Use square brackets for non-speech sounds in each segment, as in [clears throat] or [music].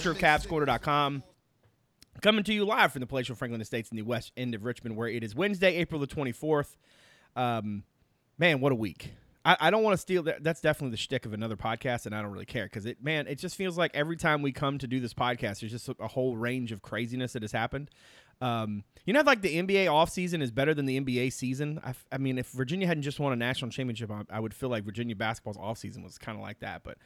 CavsCorner.com. Coming to you live from the palatial Franklin Estates in the west end of Richmond, where it is Wednesday, April the 24th. Um, man, what a week. I, I don't want to steal that. That's definitely the shtick of another podcast, and I don't really care because it, man, it just feels like every time we come to do this podcast, there's just a whole range of craziness that has happened. Um, you know, like the NBA offseason is better than the NBA season. I, I, mean, if Virginia hadn't just won a national championship, I, I would feel like Virginia basketball's offseason was kind of like that. But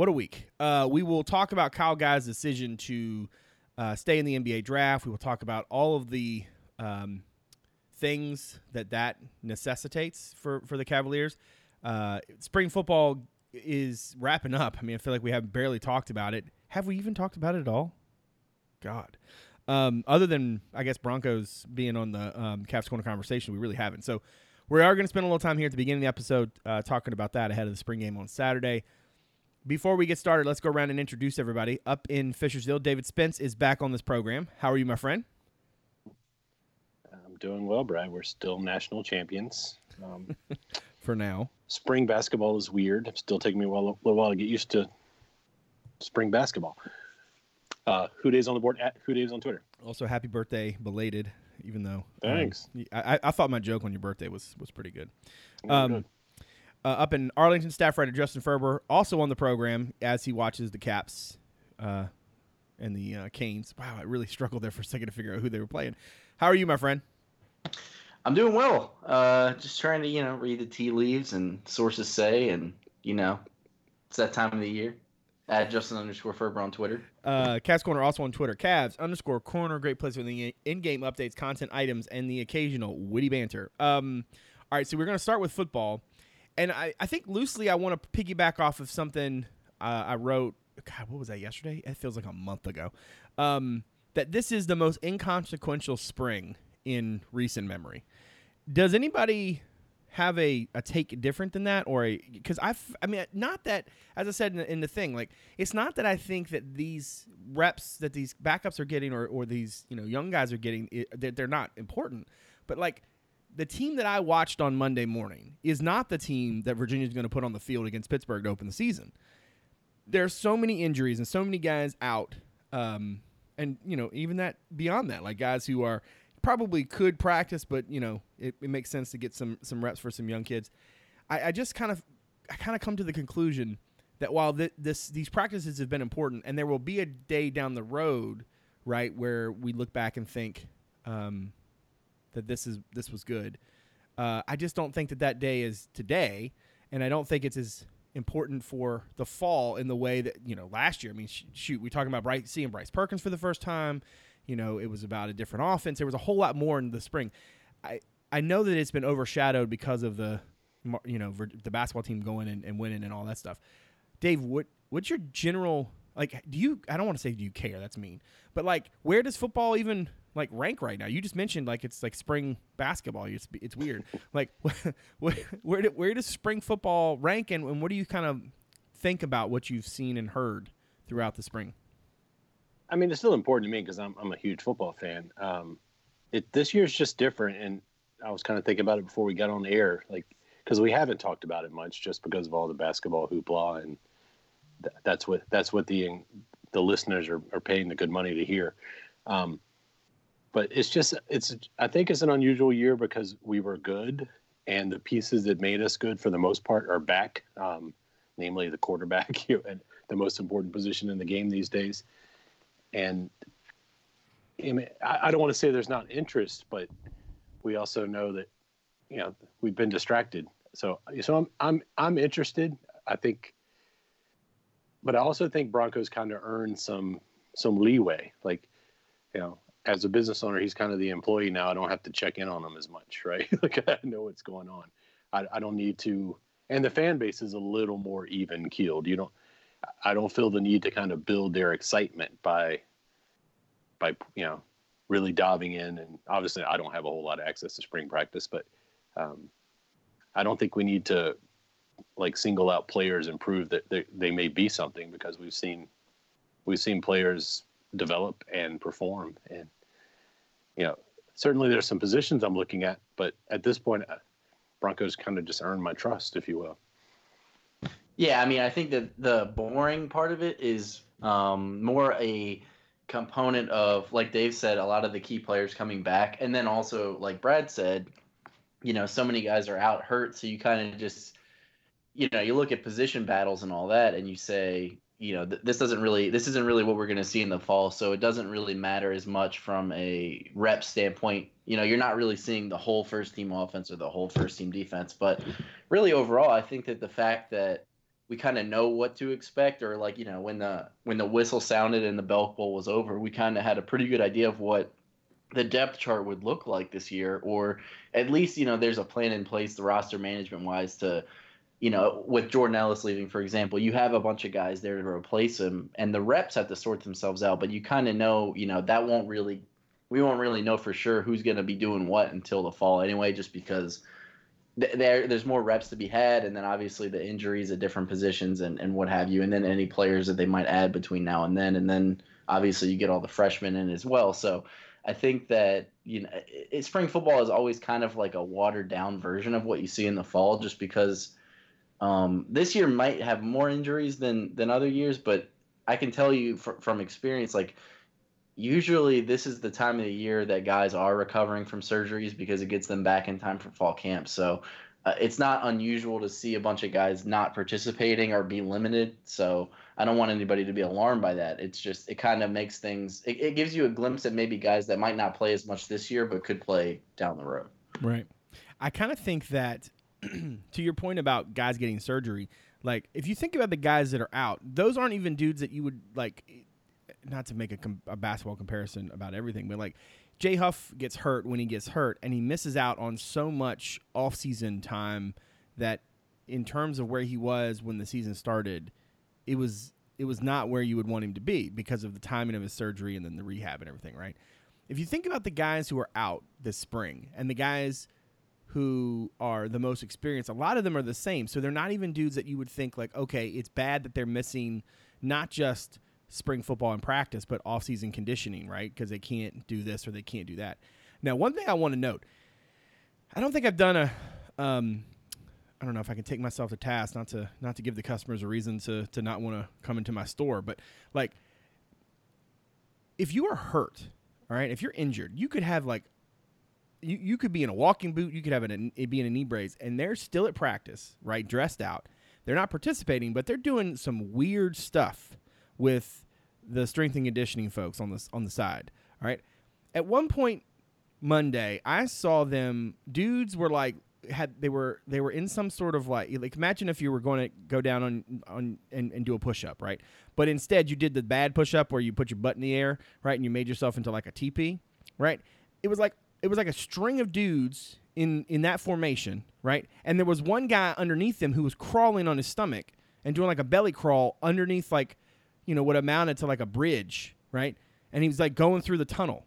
what a week. Uh, we will talk about Kyle Guy's decision to uh, stay in the NBA draft. We will talk about all of the um, things that that necessitates for, for the Cavaliers. Uh, spring football is wrapping up. I mean, I feel like we have barely talked about it. Have we even talked about it at all? God. Um, other than I guess Broncos being on the um, Cavs Corner conversation, we really haven't. So we are going to spend a little time here at the beginning of the episode uh, talking about that ahead of the spring game on Saturday. Before we get started, let's go around and introduce everybody. Up in Fishersville, David Spence is back on this program. How are you, my friend? I'm doing well, Brad. We're still national champions. Um, [laughs] For now. Spring basketball is weird. It's still taking me a, while, a little while to get used to spring basketball. Uh, HooDaves on the board at HooDaves on Twitter. Also, happy birthday, belated. Even though thanks, um, I, I thought my joke on your birthday was was pretty good. Um, good. Uh, up in Arlington, staff writer Justin Ferber also on the program as he watches the Caps uh, and the uh, Canes. Wow, I really struggled there for a second to figure out who they were playing. How are you, my friend? I'm doing well. Uh, just trying to you know read the tea leaves and sources say, and you know it's that time of the year. At Justin underscore Ferber on Twitter. Uh, Cavs Corner also on Twitter. Cavs underscore Corner. Great place for the in-game updates, content items, and the occasional witty banter. Um, all right, so we're going to start with football. And I, I think loosely I want to piggyback off of something uh, I wrote. God, what was that yesterday? It feels like a month ago. Um, that this is the most inconsequential spring in recent memory. Does anybody have a, a take different than that or a because i i mean not that as i said in the, in the, thing like it's not that i think that these reps that these backups are getting or, or these you know young guys are getting they're, they're not important but like the team that i watched on monday morning is not the team that virginia's going to put on the field against pittsburgh to open the season there's so many injuries and so many guys out um, and you know even that beyond that like guys who are probably could practice, but you know, it, it makes sense to get some some reps for some young kids. I, I just kind of I kind of come to the conclusion that while th- this these practices have been important, and there will be a day down the road, right, where we look back and think um, that this is this was good. Uh, I just don't think that that day is today, and I don't think it's as important for the fall in the way that you know last year. I mean, sh- shoot, we talking about Bryce, seeing Bryce Perkins for the first time. You know, it was about a different offense. There was a whole lot more in the spring. I I know that it's been overshadowed because of the you know the basketball team going and, and winning and all that stuff. Dave, what what's your general like? Do you? I don't want to say do you care. That's mean. But like, where does football even like rank right now? You just mentioned like it's like spring basketball. It's it's weird. like, [laughs] where where, where does spring football rank, and, and what do you kind of think about what you've seen and heard throughout the spring? I mean, it's still important to me because I'm I'm a huge football fan. Um, it this year's just different, and I was kind of thinking about it before we got on air, like because we haven't talked about it much, just because of all the basketball hoopla, and th- that's what that's what the the listeners are, are paying the good money to hear. Um, but it's just it's I think it's an unusual year because we were good, and the pieces that made us good for the most part are back, um, namely the quarterback, [laughs] and the most important position in the game these days and I don't want to say there's not interest, but we also know that you know we've been distracted. So so I'm I'm I'm interested. I think, but I also think Broncos kind of earned some some leeway. Like you know, as a business owner, he's kind of the employee now. I don't have to check in on him as much, [laughs] right? like I know what's going on. I, I don't need to, and the fan base is a little more even keeled. You don't I don't feel the need to kind of build their excitement by by you know really diving in. And obviously, I don't have a whole lot of access to spring practice, but um, I don't think we need to like single out players and prove that they, they may be something because we've seen we've seen players develop and perform and you know certainly there's some positions I'm looking at, but at this point, uh, Broncos kind of just earned my trust, if you will. Yeah, I mean, I think that the boring part of it is um, more a component of, like Dave said, a lot of the key players coming back, and then also, like Brad said, you know, so many guys are out hurt, so you kind of just, you know, you look at position battles and all that, and you say, you know, th- this doesn't really, this isn't really what we're going to see in the fall, so it doesn't really matter as much from a rep standpoint. You know, you're not really seeing the whole first team offense or the whole first team defense, but really overall, I think that the fact that we kind of know what to expect or like you know when the when the whistle sounded and the Belk Bowl was over we kind of had a pretty good idea of what the depth chart would look like this year or at least you know there's a plan in place the roster management wise to you know with Jordan Ellis leaving for example you have a bunch of guys there to replace him and the reps have to sort themselves out but you kind of know you know that won't really we won't really know for sure who's going to be doing what until the fall anyway just because there there's more reps to be had and then obviously the injuries at different positions and, and what have you and then any players that they might add between now and then and then obviously you get all the freshmen in as well. So i think that you know it, spring football is always kind of like a watered down version of what you see in the fall just because um, this year might have more injuries than than other years but i can tell you fr- from experience like usually this is the time of the year that guys are recovering from surgeries because it gets them back in time for fall camp. So uh, it's not unusual to see a bunch of guys not participating or be limited. So I don't want anybody to be alarmed by that. It's just it kind of makes things. It, it gives you a glimpse at maybe guys that might not play as much this year but could play down the road. Right. I kind of think that [clears throat] to your point about guys getting surgery, like if you think about the guys that are out, those aren't even dudes that you would like not to make a, com- a basketball comparison about everything, but like Jay Huff gets hurt when he gets hurt, and he misses out on so much off-season time that, in terms of where he was when the season started, it was it was not where you would want him to be because of the timing of his surgery and then the rehab and everything, right? If you think about the guys who are out this spring and the guys who are the most experienced, a lot of them are the same. So they're not even dudes that you would think like, okay, it's bad that they're missing not just spring football in practice, but off-season conditioning, right? Because they can't do this or they can't do that. Now, one thing I want to note, I don't think I've done a, um, I don't know if I can take myself to task, not to not to give the customers a reason to to not want to come into my store, but like, if you are hurt, all right, if you're injured, you could have like, you, you could be in a walking boot, you could have an, be in a knee brace, and they're still at practice, right, dressed out. They're not participating, but they're doing some weird stuff with the strength and conditioning folks on the on the side. All right. At one point Monday, I saw them dudes were like had they were they were in some sort of like like imagine if you were going to go down on on and, and do a push up, right? But instead you did the bad push up where you put your butt in the air, right, and you made yourself into like a TP, right? It was like it was like a string of dudes in in that formation, right? And there was one guy underneath them who was crawling on his stomach and doing like a belly crawl underneath like you know, what amounted to like a bridge, right? And he was like going through the tunnel.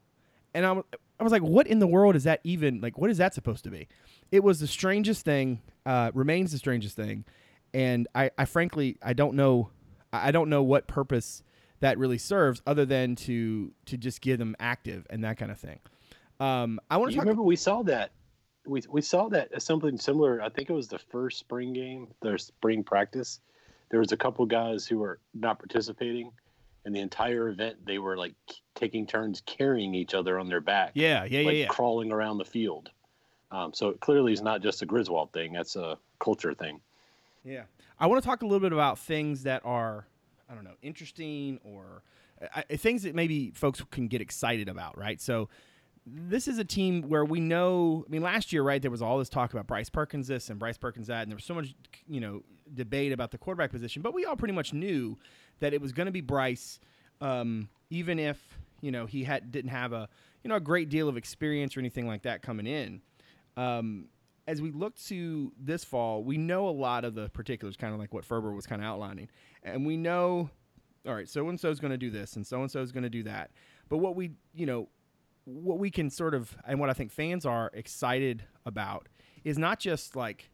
And I was, I was like, what in the world is that even like? What is that supposed to be? It was the strangest thing. Uh, remains the strangest thing, and I, I frankly, I don't know, I don't know what purpose that really serves other than to to just get them active and that kind of thing. Um, I want to talk. Remember, we saw that. We we saw that something similar. I think it was the first spring game, their spring practice there was a couple guys who were not participating and the entire event they were like taking turns carrying each other on their back yeah yeah like yeah, yeah crawling around the field um, so it clearly is not just a griswold thing that's a culture thing yeah i want to talk a little bit about things that are i don't know interesting or uh, things that maybe folks can get excited about right so this is a team where we know. I mean, last year, right? There was all this talk about Bryce Perkins this and Bryce Perkins that, and there was so much, you know, debate about the quarterback position. But we all pretty much knew that it was going to be Bryce, um, even if you know he had didn't have a you know a great deal of experience or anything like that coming in. Um, as we look to this fall, we know a lot of the particulars, kind of like what Ferber was kind of outlining, and we know, all right, so and so is going to do this, and so and so is going to do that. But what we, you know, what we can sort of and what I think fans are excited about is not just like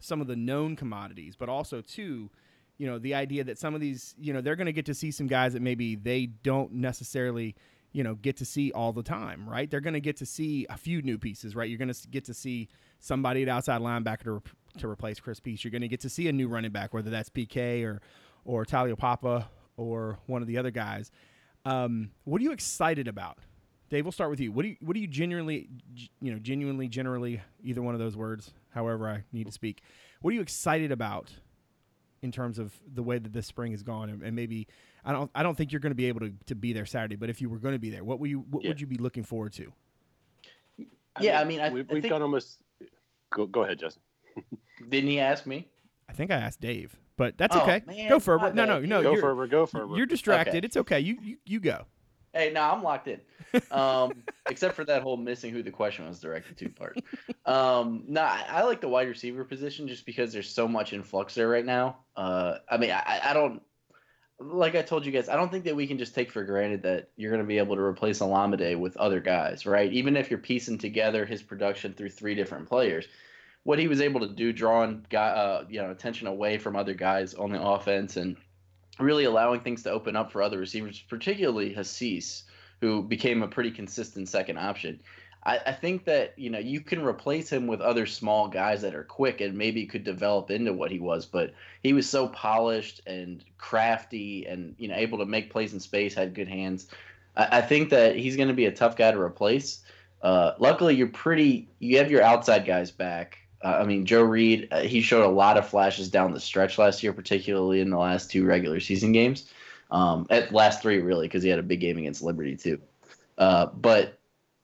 some of the known commodities, but also too, you know, the idea that some of these, you know, they're going to get to see some guys that maybe they don't necessarily, you know, get to see all the time, right? They're going to get to see a few new pieces, right? You're going to get to see somebody at outside linebacker to to replace Chris Peace. You're going to get to see a new running back, whether that's PK or or Taulapapa or one of the other guys. Um, what are you excited about? Dave, we'll start with you. What do you what do you genuinely you know genuinely generally either one of those words, however I need to speak. What are you excited about in terms of the way that this spring has gone and, and maybe I don't I don't think you're going to be able to, to be there Saturday, but if you were going to be there, what would you what Yeah. would you be looking forward to? Yeah, I mean, I- we, I we've think- got almost. Go, go ahead, Justin. [laughs] Didn't he ask me? I think I asked Dave, but that's Oh, okay. man, go Ferber. my No, no, no. go you're, Ferber. Go Ferber. you're distracted. Okay. It's okay. You, you you go. Hey, no, I'm locked in. Um, [laughs] except for that whole missing who the question was directed to part. Um, no, I, I like the wide receiver position just because there's so much in flux there right now. Uh, I mean, I, I don't like I told you guys, I don't think that we can just take for granted that you're going to be able to replace Olamide with other guys, right? Even if you're piecing together his production through three different players, what he was able to do, drawing guy, uh, you know, attention away from other guys on the offense and really allowing things to open up for other receivers, particularly Hasise, who became a pretty consistent second option. I, I think that you know you can replace him with other small guys that are quick and maybe could develop into what he was, but he was so polished and crafty and you know able to make plays in space, had good hands. I, I think that he's going to be a tough guy to replace. Uh, luckily, you're pretty. You have your outside guys back. Uh, I mean, Joe Reed, uh, he showed a lot of flashes down the stretch last year, particularly in the last two regular season games. Um, at last three, really, because he had a big game against Liberty too. Uh, but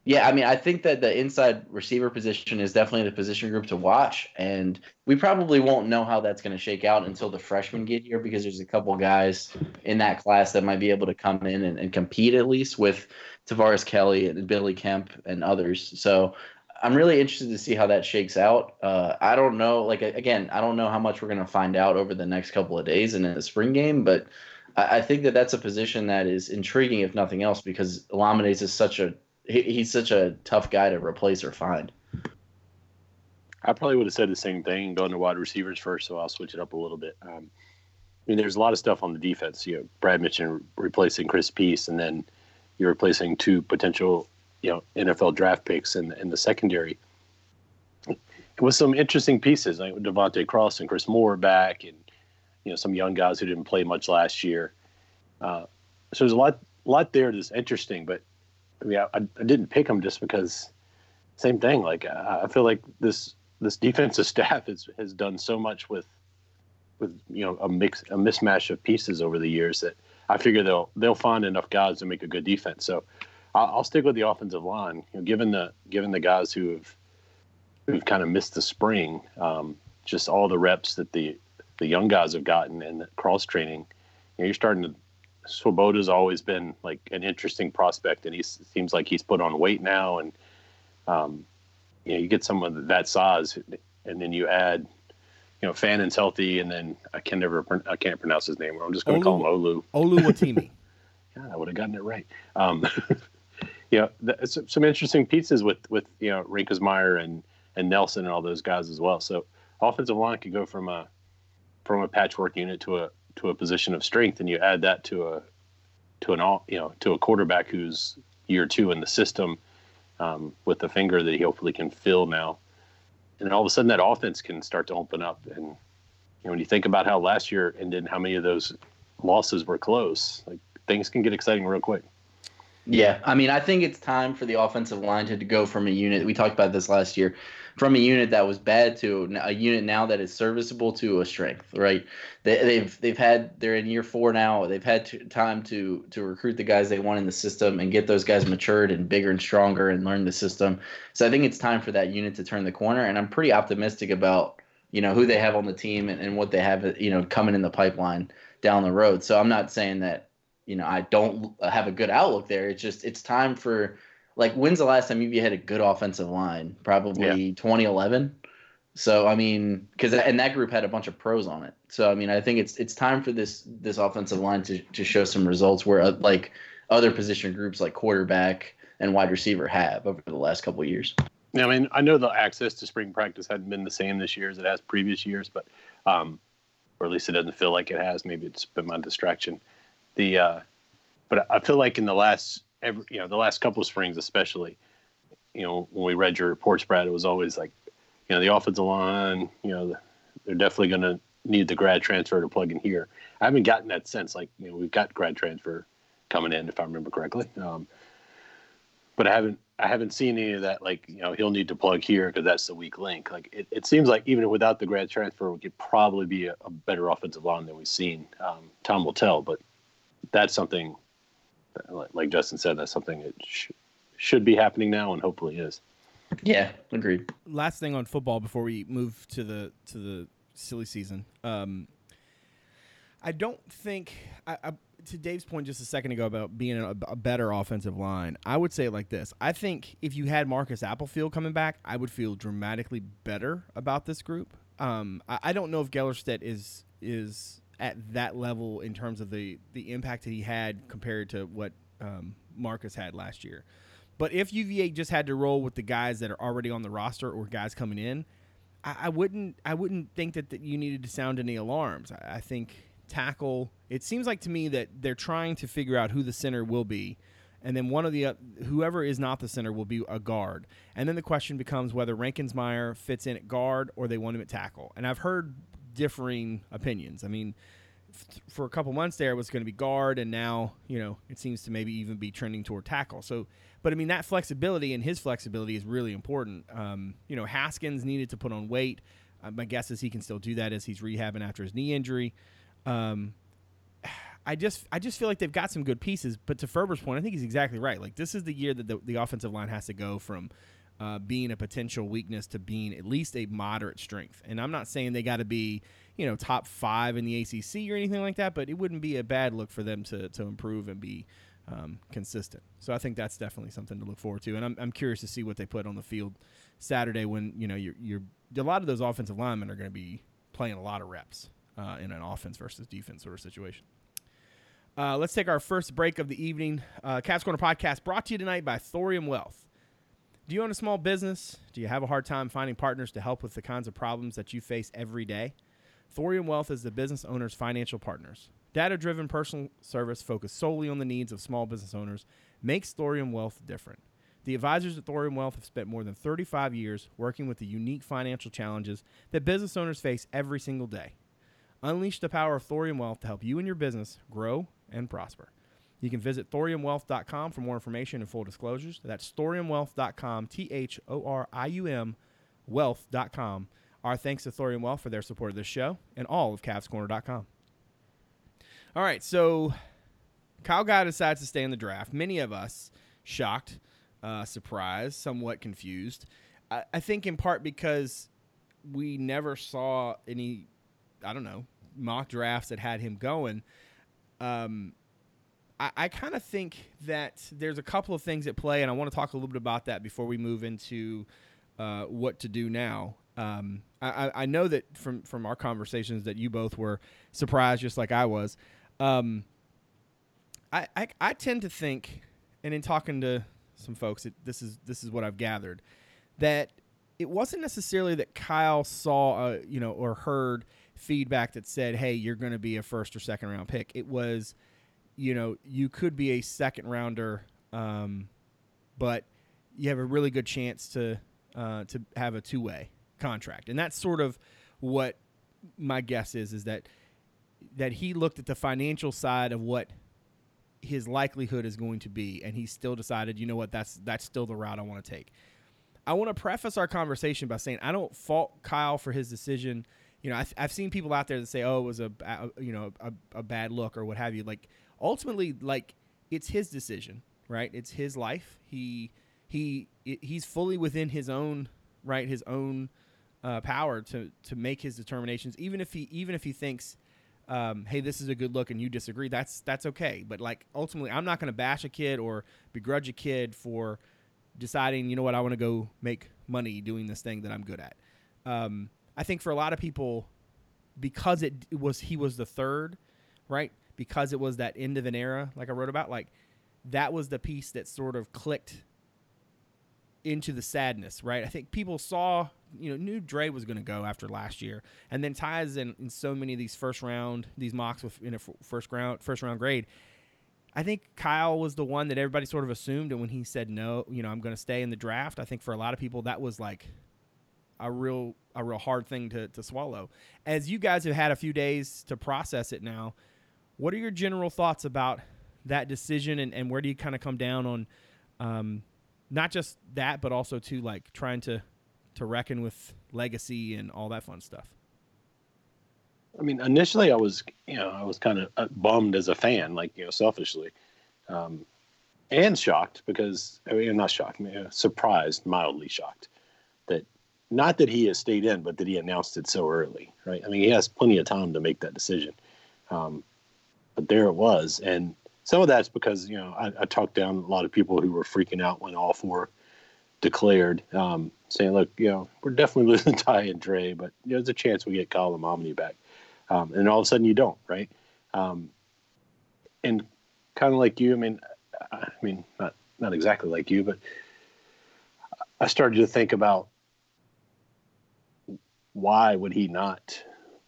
yeah, I mean, I think that the inside receiver position is definitely the position group to watch, and we probably won't know how that's going to shake out until the freshmen get here because there's a couple guys in that class that might be able to come in and, and compete at least with Tavares Kelly and Billy Kemp and others. So I'm really interested to see how that shakes out. Uh, I don't know, like again, I don't know how much we're going to find out over the next couple of days and in the spring game, but I, I think that that's a position that is intriguing, if nothing else, because Lamides is such a he, he's such a tough guy to replace or find. I probably would have said the same thing, going to wide receivers first, so I'll switch it up a little bit. Um, I mean, there's a lot of stuff on the defense. You know, Brad mentioned replacing Chris Peace, and then you're replacing two potential, you know, NFL draft picks in in the secondary with some interesting pieces like De'Vante Cross and Chris Moore back, and you know some young guys who didn't play much last year. Uh, so there's a lot lot there that's interesting, but I mean, I, I didn't pick them just because same thing. Like I, I feel like this this defensive [laughs] staff has has done so much with with you know a mix a mismatch of pieces over the years that I figure they'll they'll find enough guys to make a good defense. So I'll, I'll stick with the offensive line. You know, given the given the guys who have who've kind of missed the spring, um, just all the reps that the the young guys have gotten and cross training, you know, you're starting to. Swoboda's always been like an interesting prospect, and he seems like he's put on weight now, and um, you know, you get someone that size, and then you add, you know, Fannon's healthy, and then I can never, I can't pronounce his name. I'm just going to call him Olu. Oluwatimi. [laughs] God, I would have gotten it right. Um, [laughs] you know, th- some, interesting pieces with with you know Reinkensmeier and and Nelson and all those guys as well. So offensive line could go from a from a patchwork unit to a to a position of strength, and you add that to a to an all you know to a quarterback who's year two in the system um, with the finger that he hopefully can fill now, and all of a sudden that offense can start to open up. And you know when you think about how last year ended, how many of those losses were close, like things can get exciting real quick. Yeah, I mean, I think it's time for the offensive line to, to go from a unit. We talked about this last year, from a unit that was bad to a unit now that is serviceable to a strength. Right? They, they've they've had they're in year four now. They've had to, time to to recruit the guys they want in the system and get those guys matured and bigger and stronger and learn the system. So I think it's time for that unit to turn the corner, and I'm pretty optimistic about you know who they have on the team and, and what they have you know coming in the pipeline down the road. So I'm not saying that you know I don't have a good outlook there. It's just it's time for like when's the last time you had a good offensive line? Probably 2011. So I mean, because and that group had a bunch of pros on it. So I mean, I think it's it's time for this this offensive line to to show some results where uh, like other position groups like quarterback and wide receiver have over the last couple of years. Yeah, I mean, I know the access to spring practice hadn't been the same this year as it has previous years, but um, or at least it doesn't feel like it has. Maybe it's been my distraction. The uh, but I feel like in the last every you know the last couple of springs especially, you know when we read your reports, Brad, it was always like you know, the offensive line, you know, they're definitely going to need the grad transfer to plug in here. I haven't gotten that sense. Like, you know, we've got grad transfer coming in, if I remember correctly. Um, but I haven't I haven't seen any of that. Like you know, he'll need to plug here because that's the weak link. Like it, it seems like even without the grad transfer, we could probably be a, a better offensive line than we've seen. Um, will tell, but that's something. Like Justin said, that's something that sh- should be happening now, and hopefully is. Yeah, agreed. Last thing on football before we move to the to the silly season. Um, I don't think I, I to Dave's point just a second ago about being a, a, better offensive line, I would say it like this. I think if you had Marcus Applefield coming back, I would feel dramatically better about this group. Um, I, I, don't know if Gellerstedt is is at that level in terms of the the impact that he had compared to what um, Marcus had last year. But if UVA just had to roll with the guys that are already on the roster or guys coming in, I, I wouldn't I wouldn't think that, that you needed to sound any alarms. I, I think tackle. It seems like to me that they're trying to figure out who the center will be, and then one of the uh, whoever is not the center will be a guard. And then the question becomes whether Reinkensmeier fits in at guard or they want him at tackle. And I've heard differing opinions. I mean, f- for a couple months there it was going to be guard, and now you know it seems to maybe even be trending toward tackle. So, but I mean that flexibility and his flexibility is really important. Um, you know, Haskins needed to put on weight. Uh, my guess is he can still do that as he's rehabbing after his knee injury. Um, [sighs] I just I just feel like they've got some good pieces. But to Ferber's point, I think he's exactly right. Like this is the year that the, the offensive line has to go from uh, being a potential weakness to being at least a moderate strength. And I'm not saying they got to be you know top five in the ACC or anything like that, but it wouldn't be a bad look for them to to improve and be um, consistent. So I think that's definitely something to look forward to. And I'm I'm curious to see what they put on the field Saturday when you know you're you're a lot of those offensive linemen are going to be playing a lot of reps uh, in an offense versus defense sort of situation. Uh, let's take our first break of the evening. Uh, Cavs Corner podcast brought to you tonight by Thorium Wealth. Do you own a small business? Do you have a hard time finding partners to help with the kinds of problems that you face every day? Thorium Wealth is the business owner's financial partners. Data driven personal service focused solely on the needs of small business owners makes Thorium Wealth different. The advisors at Thorium Wealth have spent more than 35 years working with the unique financial challenges that business owners face every single day. Unleash the power of Thorium Wealth to help you and your business grow and prosper. You can visit thoriumwealth.com for more information and full disclosures. That's thoriumwealth.com, T H O R I U M, wealth.com. Our thanks to Thorium Wealth for their support of this show and all of CavsCorner.com. All right, so Kyle Guy decides to stay in the draft. Many of us shocked, uh, surprised, somewhat confused. I, I think in part because we never saw any, I don't know, mock drafts that had him going. Um, I, I kind of think that there's a couple of things at play, and I want to talk a little bit about that before we move into uh, what to do now. Um, I, I know that from from our conversations that you both were surprised, just like I was. Um, I, I, I tend to think, and in talking to some folks, it, this is this is what I've gathered, that it wasn't necessarily that Kyle saw, a, you know, or heard feedback that said, "Hey, you're going to be a first or second round pick." It was, you know, you could be a second rounder, um, but you have a really good chance to uh, to have a two way contract, and that's sort of what my guess is is that that he looked at the financial side of what his likelihood is going to be, and he still decided, you know what, that's that's still the route I want to take. I want to preface our conversation by saying I don't fault Kyle for his decision you know, I've, I've seen people out there that say, "Oh, it was a, you know a, a bad look" or what have you. Like ultimately, like it's his decision, right? It's his life. He he he's fully within his own right, his own uh, power to to make his determinations. Even if he even if he thinks, um, "Hey, this is a good look," and you disagree, that's that's okay. But like ultimately, I'm not going to bash a kid or begrudge a kid for deciding, you know what, I want to go make money doing this thing that I'm good at. Um, I think for a lot of people, because it was he was the third, right? Because it was that end of an era, like I wrote about, like that was the piece that sort of clicked into the sadness, right? I think people saw, you know, knew Dre was going to go after last year, and then Ty's in, in so many of these first round, these mocks with in a first round first round grade. I think Kyle was the one that everybody sort of assumed, and when he said no, you know, I'm going to stay in the draft. I think for a lot of people that was like a real a real hard thing to to swallow. As you guys have had a few days to process it now, what are your general thoughts about that decision, and, and where do you kind of come down on, um, not just that, but also to like trying to to reckon with legacy and all that fun stuff. I mean, initially I was, you know, I was kind of uh, bummed as a fan, like you know, selfishly, um, and shocked because I mean, not shocked, I mean, surprised, mildly shocked that not that he has stayed in, but that he announced it so early, right? I mean, he has plenty of time to make that decision, um, but there it was, and some of that's because you know I, I, talked down a lot of people who were freaking out when all four declared, um, saying, "Look, you know, we're definitely [laughs] losing Ty and Dre, but you know, there's a chance we get Kyle and Omni back." Um, and all of a sudden you don't, right? Um, and kind of like you, I mean, I mean, not not exactly like you, but I started to think about why would he not,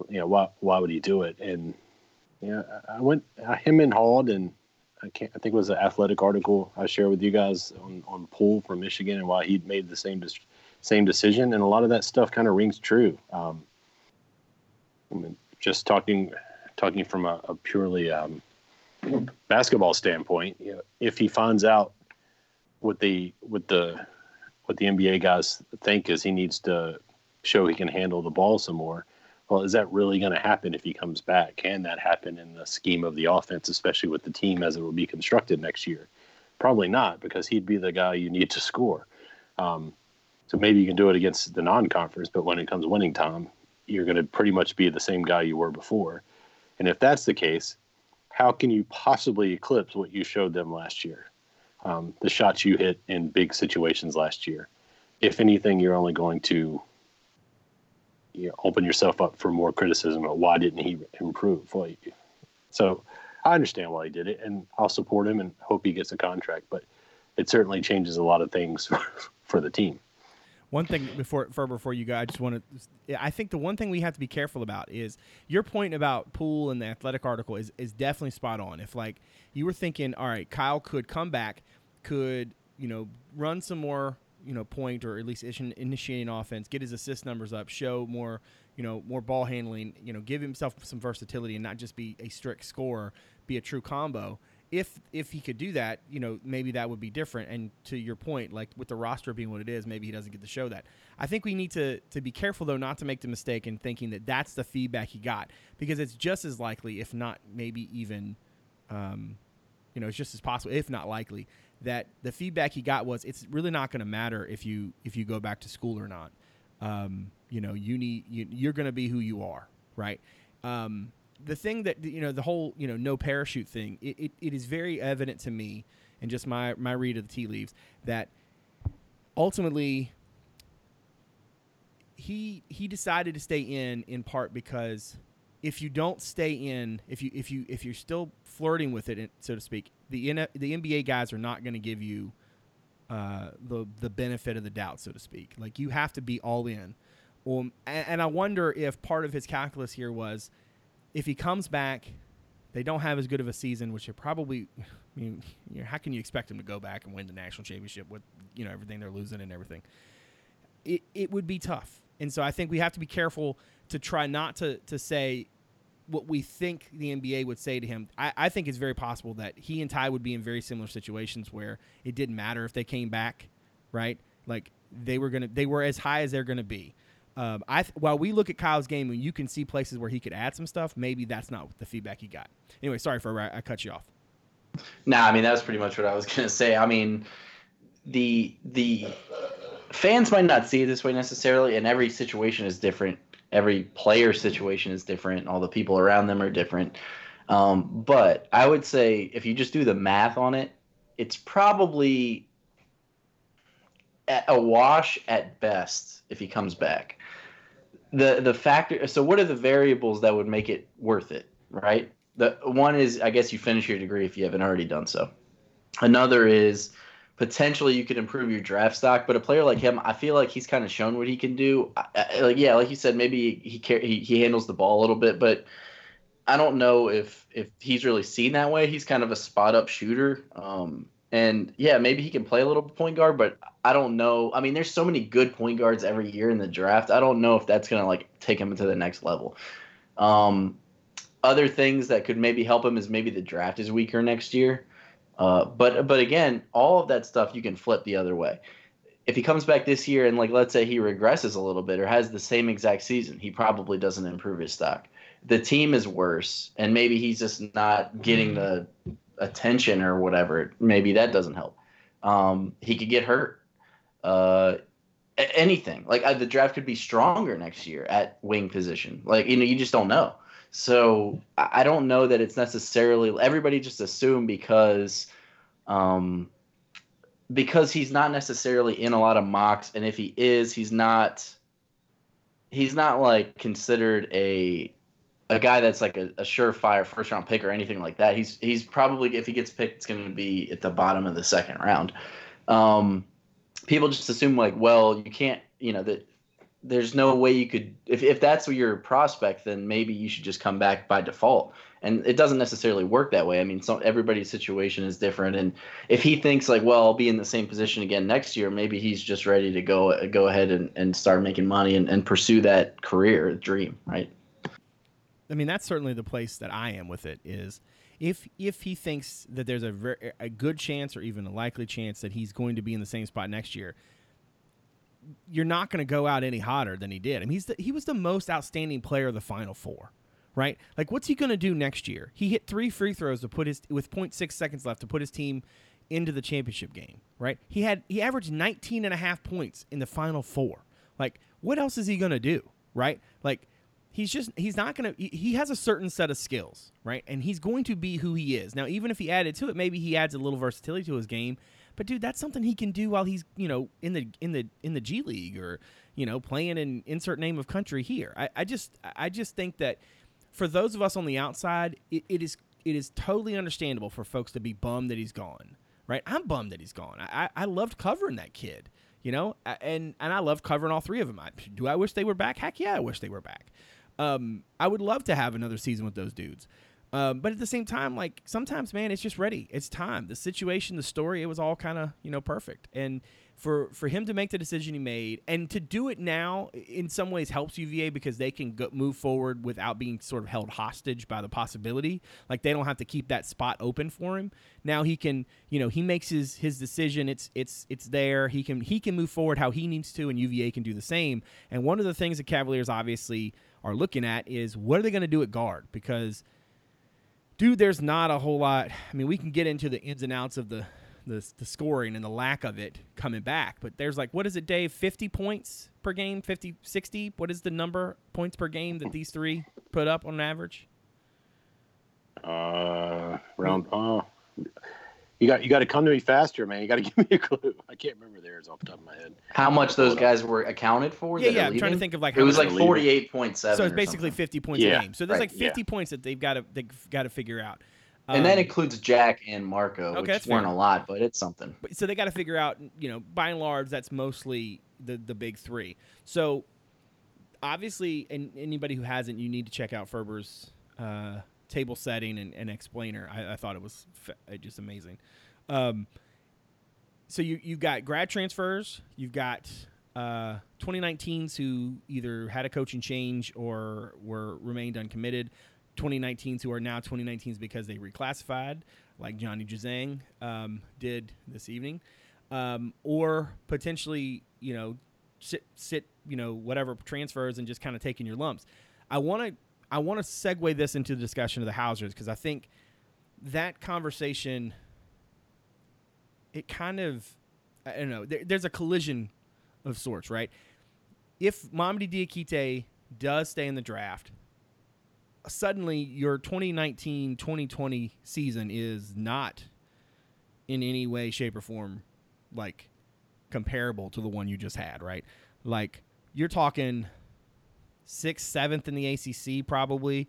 you know, why why would he do it? And know, I went him and Hald, and I can't. I think it was an athletic article I shared with you guys on on Poole from Michigan and why he made the same same decision, and a lot of that stuff kind of rings true. Um, I mean, just talking talking from a, a purely um, basketball standpoint, you know, if he finds out what the what the what the NBA guys think is he needs to show he can handle the ball some more. Well, is that really going to happen if he comes back? Can that happen in the scheme of the offense, especially with the team as it will be constructed next year? Probably not, because he'd be the guy you need to score. Um, so maybe you can do it against the non-conference, but when it comes winning time, you're going to pretty much be the same guy you were before. And if that's the case, how can you possibly eclipse what you showed them last year? Um, the shots you hit in big situations last year. If anything, you're only going to you know, open yourself up for more criticism of why didn't he improve? Well, so I understand why he did it, and I'll support him and hope he gets a contract. But it certainly changes a lot of things [laughs] for, the team. One thing before for before you go, I just want to. I think the one thing we have to be careful about is your point about Poole and the athletic article is is definitely spot on. If like you were thinking, all right, Kyle could come back, could you know run some more you know point or at least initiating offense, get his assist numbers up, show more you know more ball handling, you know give himself some versatility and not just be a strict scorer, be a true combo if if he could do that, you know, maybe that would be different. And to your point, like with the roster being what it is, maybe he doesn't get to show that. I think we need to to be careful though, not to make the mistake in thinking that that's the feedback he got, because it's just as likely, if not maybe even, um, you know, it's just as possible, if not likely, that the feedback he got was it's really not going to matter if you if you go back to school or not. Um, you know, you need you, you're going to be who you are, right? Um, the thing that you know the whole you know no parachute thing it, it, it is very evident to me and just my my read of the tea leaves that ultimately he he decided to stay in in part because if you don't stay in if you if you if you're still flirting with it so to speak the the NBA guys are not going to give you uh, the the benefit of the doubt so to speak like you have to be all in um, and, and I wonder if part of his calculus here was if he comes back, they don't have as good of a season, which they probably. [laughs] I mean, you know, how can you expect them to go back and win the national championship with you know everything they're losing and everything? It it would be tough, and so I think we have to be careful to try not to to say what we think the NBA would say to him. I, I think it's very possible that he and Ty would be in very similar situations where it didn't matter if they came back, right? Like they were gonna they were as high as they're gonna be. Um, I th- while we look at Kyle's game and you can see places where he could add some stuff, maybe that's not the feedback he got. Anyway, sorry for I, cut you off. Nah, I mean that's pretty much what I was [laughs] gonna say. I mean, the the fans might not see it this way necessarily, and every situation is different. Every player situation is different. All the people around them are different. Um, but I would say if you just do the math on it, it's probably a wash at best if he comes back the the factor so what are the variables that would make it worth it right the one is i guess you finish your degree if you haven't already done so another is potentially you could improve your draft stock but a player like him i feel like he's kind of shown what he can do I, like yeah like you said maybe he, he he handles the ball a little bit but i don't know if if he's really seen that way he's kind of a spot up shooter um And yeah, maybe he can play a little point guard, but I don't know. I mean, there's so many good point guards every year in the draft. I don't know if that's gonna like take him to the next level. Um, other things that could maybe help him is maybe the draft is weaker next year. Uh, but but again, all of that stuff you can flip the other way. If he comes back this year and like let's say he regresses a little bit or has the same exact season, he probably doesn't improve his stock. The team is worse, and maybe he's just not getting the attention or whatever. Maybe that doesn't help. Um, he could get hurt. Uh, anything like uh, the draft could be stronger next year at wing position. Like you know, you just don't know. So I don't know that it's necessarily everybody just assume because um, because he's not necessarily in a lot of mocks, and if he is, he's not he's not like considered a a guy that's like a, a surefire first round pick or anything like that. He's he's probably if he gets picked, it's going to be at the bottom of the second round. Um, people just assume like, well, you can't, you know, that there's no way you could if if that's your prospect, then maybe you should just come back by default. And it doesn't necessarily work that way. I mean, so everybody's situation is different. And if he thinks like, well, I'll be in the same position again next year, maybe he's just ready to go go ahead and, and start making money and, and pursue that career dream, right? I mean, that's certainly the place that I am with it. Is if if he thinks that there's a very, a good chance or even a likely chance that he's going to be in the same spot next year, you're not going to go out any hotter than he did. I mean, he's the, he was the most outstanding player of the Final Four, right? Like, what's he going to do next year? He hit three free throws to put his with 0.6 seconds left to put his team into the championship game, right? He had he averaged 19 and a half points in the Final Four. Like, what else is he going to do, right? Like he's just he's not gonna he has a certain set of skills right and he's going to be who he is now even if he added to it maybe he adds a little versatility to his game but dude that's something he can do while he's you know in the in the in the g league or you know playing in insert name of country here. I, I just i just think that for those of us on the outside it, it is it is totally understandable for folks to be bummed that he's gone right? I'm bummed that he's gone. I i loved covering that kid you know? And and i love covering all three of them. I, do i wish they were back? Heck yeah i wish they were back. Um, I would love to have another season with those dudes. Um, but at the same time, like sometimes, man, it's just ready. It's time. The situation, the story, it was all kind of you know perfect. And for for him to make the decision he made and to do it now, in some ways, helps UVA because they can go, move forward without being sort of held hostage by the possibility. Like they don't have to keep that spot open for him. Now he can, you know, he makes his his decision. It's it's it's there. He can he can move forward how he needs to, and UVA can do the same. And one of the things the Cavaliers obviously are looking at is what are they going to do at guard? Because, dude, there's not a whole lot. I mean, we can get into the ins and outs of the, the, the scoring and the lack of it coming back, but there's like, what is it, Dave? 50 points per game? 50, 60? What is the number points per game that these three put up on average? Uh, around, oh, you got you got to come to me faster, man. You got to [laughs] give me a clue. I can't remember theirs off the top of my head. How much those guys were accounted for? Yeah, yeah. I'm trying to think of like it was like forty eight point seven. So it's basically fifty points yeah, a game. So there's right, like fifty yeah. points that they've got to they've got to figure out. Um, and that um, includes Jack and Marco, okay, which weren't fair. a lot, but it's something. But, so they got to figure out, you know, by and large, that's mostly the the big three. So obviously, and anybody who hasn't, you need to check out Ferber's uh, table setting and, and explainer. I, I, thought it was fa- just amazing. Um, so you you've got grad transfers, you've got uh, 2019s who either had a coaching change or were remained uncommitted. 2019s who are now 2019s because they reclassified, like Johnny Juzang um, did this evening, um, or potentially you know sit sit you know whatever transfers and just kind of taking your lumps. I want to I want to segue this into the discussion of the Hausers because I think that conversation it kind of I don't know. There, there's a collision of sorts, right? If Mamadi Diakite does stay in the draft, suddenly your 2019-2020 season is not in any way, shape, or form like comparable to the one you just had, right? Like you're talking sixth, seventh in the ACC, probably.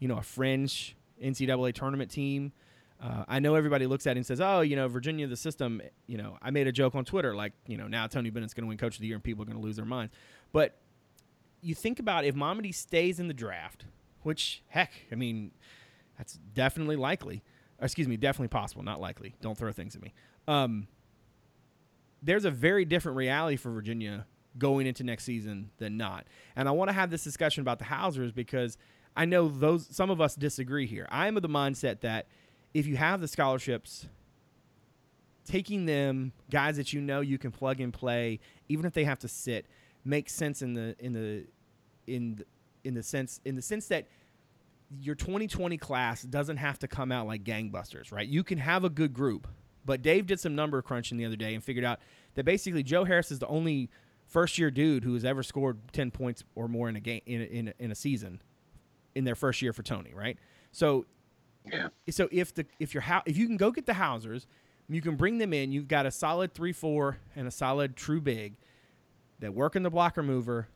You know, a fringe NCAA tournament team. Uh, I know everybody looks at it and says, "Oh, you know, Virginia, the system." You know, I made a joke on Twitter, like, you know, now Tony Bennett's going to win Coach of the Year, and people are going to lose their minds. But you think about if Mamadi stays in the draft, which heck, I mean, that's definitely likely. excuse me, definitely possible, not likely. Don't throw things at me. Um, there's a very different reality for Virginia going into next season than not. And I want to have this discussion about the Hausers because I know those some of us disagree here. I'm of the mindset that if you have the scholarships, taking them guys that you know you can plug and play, even if they have to sit, makes sense in the in the in the, in the sense in the sense that your 2020 class doesn't have to come out like gangbusters, right? You can have a good group. But Dave did some number crunching the other day and figured out that basically Joe Harris is the only first year dude who has ever scored 10 points or more in a game in a, in a, in a season in their first year for Tony, right? So Yeah. so if the if you're if you can go get the Hausers, you can bring them in. You've got a solid three four and a solid true big that work in the blocker mover.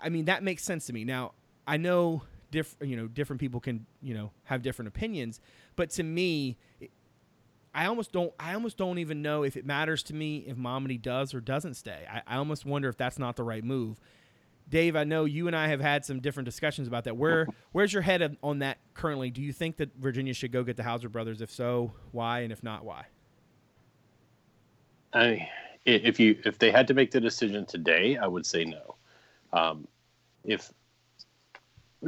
I mean that makes sense to me. Now I know different you know different people can you know have different opinions, but to me, I almost don't I almost don't even know if it matters to me if Mamadi does or doesn't stay. I, I almost wonder if that's not the right move. Dave, I know you and I have had some different discussions about that. Where [laughs] where's your head on- that currently? Do you think that Virginia should go get the Hauser brothers? If so, why? And if not, why? I, i- if you if they had to make the decision today, I would say no. Um, if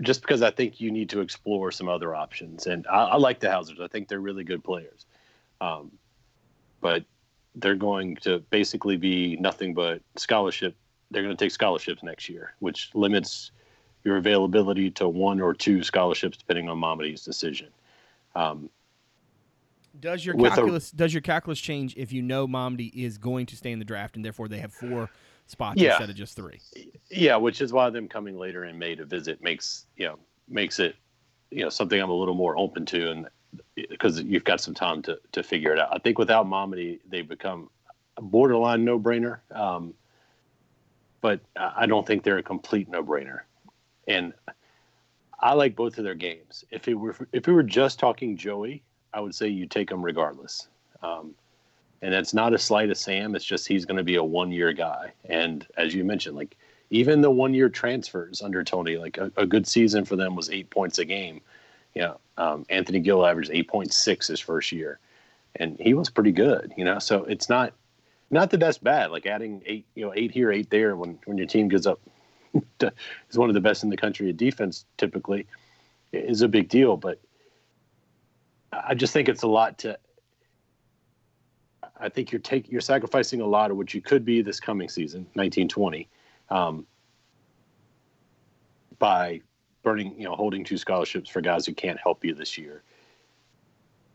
just because I think you need to explore some other options, and I, I like the Hausers. I think they're really good players, um, but they're going to basically be nothing but scholarship. They're going to take scholarships next year, which limits your availability to one or two scholarships, depending on Mamadi's decision. Um, Does your With a- calculus does your calculus change if you know Mamadi is going to stay in the draft and therefore they have four spots Yeah. instead of just three? Yeah, which is why them coming later in May to visit makes you know makes it you know something I'm a little more open to, and because you've got some time to to figure it out. I think without Mamadi, they become a borderline no brainer, um, but I I don't think they're a complete no brainer. And I like both of their games. If it were if we were just talking Joey, I would say you take them regardless. Um, and that's not a slight of Sam. It's just he's going to be a one year guy. And as you mentioned, like even the one year transfers under Tony, like a, a good season for them was eight points a game. You know, um, Anthony Gill averaged eight point six his first year, and he was pretty good. You know, so it's not not that that's bad. Like adding eight, you know, eight here, eight there when when your team goes up [laughs] to, is one of the best in the country at defense typically is a big deal. But I just think it's a lot to I think you're taking you're sacrificing a lot of what you could be this coming season, 1920, um, by burning, you know, holding two scholarships for guys who can't help you this year.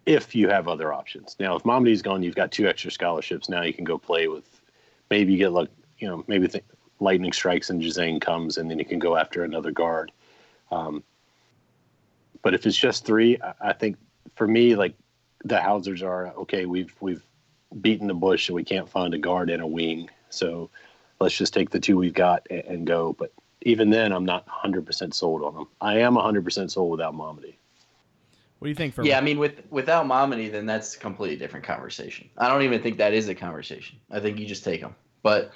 If you have other options, now if Mamadi's gone, you've got two extra scholarships. Now you can go play with, maybe you get like, you know, maybe th- lightning strikes and Juzang comes, and then you can go after another guard. Um, but if it's just three, I, I think for me, like the Hausers are okay. We've we've beaten the bush and we can't find a guard and a wing. So let's just take the two we've got and, and go. But even then, I'm not 100% sold on them. I am 100% sold without Mamadi. What do you think? For Yeah, I mean, with without Mamadi, then that's a completely different conversation. I don't even think that is a conversation. I think you just take them. But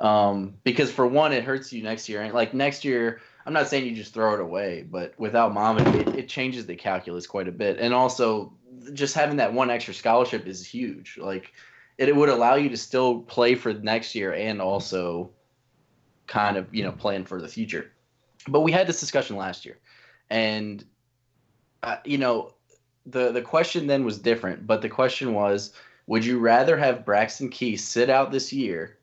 um, because for one, it hurts you next year. And like next year, I'm not saying you just throw it away, but without Mamadi, it, it changes the calculus quite a bit. And also, just having that one extra scholarship is huge. Like it, it would allow you to still play for next year and also kind of you know plan for the future. But we had this discussion last year, and uh, you know the the question then was different. But the question was, would you rather have Braxton Key sit out this year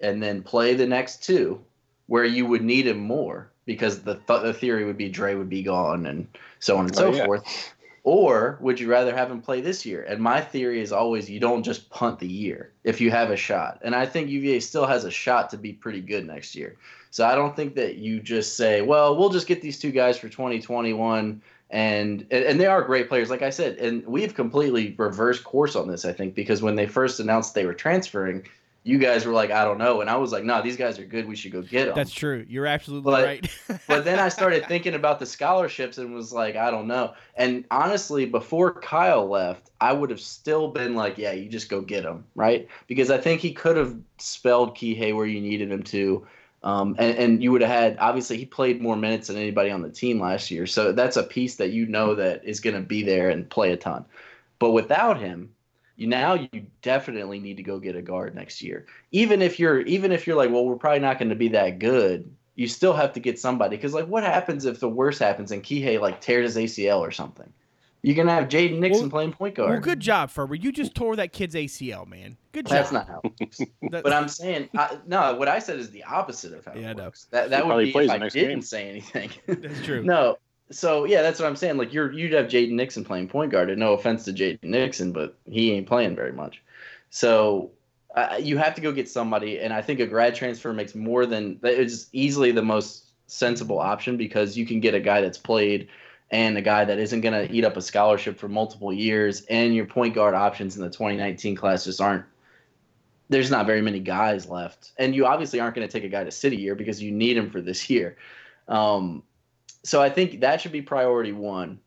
and then play the next two, where you would need him more because the th- the theory would be Dre would be gone and so on and so Oh, yeah. forth. Or would you rather have him play this year? And my theory is always you don't just punt the year if you have a shot. And I think UVA still has a shot to be pretty good next year. So I don't think that you just say, well, we'll just get these two guys for 2021 and and they are great players like I said. And we've completely reversed course on this I think because when they first announced they were transferring, you guys were like, I don't know, and I was like, no, these guys are good. We should go get them. That's true. You're absolutely But- right. [laughs] but then I started thinking about the scholarships and was like, I don't know. And honestly, before Kyle left, I would have still been like, yeah, you just go get him, right? Because I think he could have spelled Kihei where you needed him to. Um, and, and you would have had obviously he played more minutes than anybody on the team last year, so that's a piece that you know that is going to be there and play a ton. But without him, you now you definitely need to go get a guard next year. Even if you're even if you're like, well, we're probably not going to be that good, you still have to get somebody because like, what happens if the worst happens and Kihei like tears his ACL or something? You're gonna have Jaden Nixon Well- playing point guard. Well, good job, Ferber. You just tore that kid's ACL, man. Good job. That's not how. It works. [laughs] But I'm saying I, no. What I said is the opposite of how Yeah, I it know. works. That that He would be plays if the I next didn't game. say anything. That's true. [laughs] no. So yeah, that's what I'm saying. Like you're you'd have Jaden Nixon playing point guard. And no offense to Jaden Nixon, but he ain't playing very much. So uh, you have to go get somebody, and I think a grad transfer makes more than it's easily the most sensible option because you can get a guy that's played and a guy that isn't going to eat up a scholarship for multiple years, and your point guard options in the 2019 class just aren't. There's not very many guys left, and you obviously aren't going to take a guy to City year because you need him for this year. Um, so I think that should be priority one.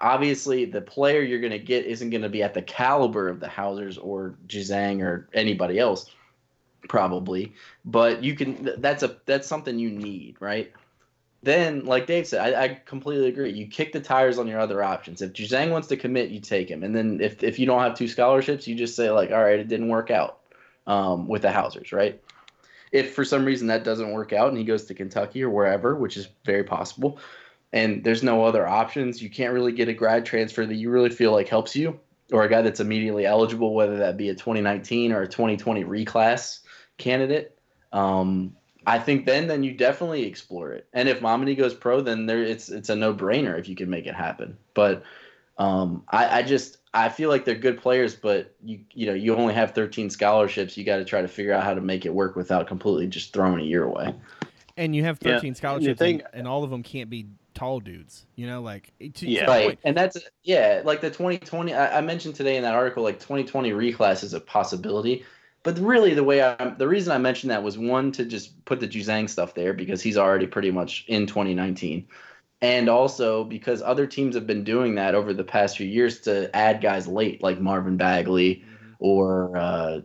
Obviously the player you're going to get isn't going to be at the caliber of the Hausers or Juzang or anybody else probably. But you can. That's a that's something you need right? Then like dave said I, I completely agree. You kick the tires on your other options. If Juzang wants to commit you take him. And then if, if you don't have two scholarships you just say like all right it didn't work out um, with the Hausers right if for some reason that doesn't work out and he goes to kentucky or wherever which is very possible and there's no other options, you can't really get a grad transfer that you really feel like helps you, or a guy that's immediately eligible, whether that be a 2019 or a 2020 reclass candidate. Um, I think then then you definitely explore it. And if Mamadi goes pro, then there it's it's a no brainer if you can make it happen. But um, I, I just I feel like they're good players, but you you know you only have 13 scholarships. You got to try to figure out how to make it work without completely just throwing a year away. and you have Yeah, 13 and scholarships, thing- and, and all of them can't be tall dudes. You know, like eh, to, to Yeah. the right point- and that's yeah like the 2020 I, I mentioned today in that article like 2020 reclass is a possibility but really the way i the reason i mentioned that was one to just put the Juzang stuff there because he's already pretty much in 2019 and also because other teams have been doing that over the past few years to add guys late like marvin bagley or uh,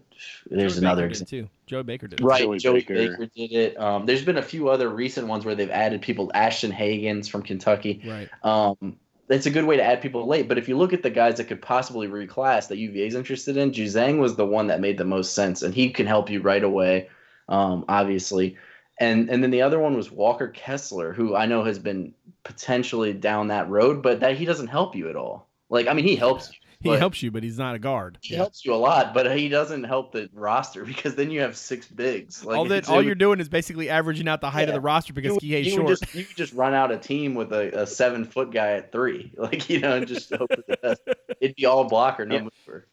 there's Joey another Baker example did too. Joe Baker did. it. Right, Joey Joey, Baker. Baker. did it. Um, there's been a few other recent ones where they've added people. Ashton Hagans from Kentucky. Right. Um, it's a good way to add people late. But if you look at the guys that could possibly reclass that UVA is interested in, Juzang was the one that made the most sense, and he can help you right away, um, obviously. And and then the other one was Walker Kessler, who I know has been potentially down that road, but that he doesn't help you at all. Like I mean, he helps you. He but- helps you, but he's not a guard. He helps you a lot, but he doesn't help the roster [laughs] because then you have six bigs. Like all that, all it- you're doing is basically averaging out the height of the roster because you, Kihei's you short. Just, you could just run out a team with a, a seven foot guy at three, [laughs] like you know, and just hope for the best. [laughs] It'd be all blocker, no Yeah. mover.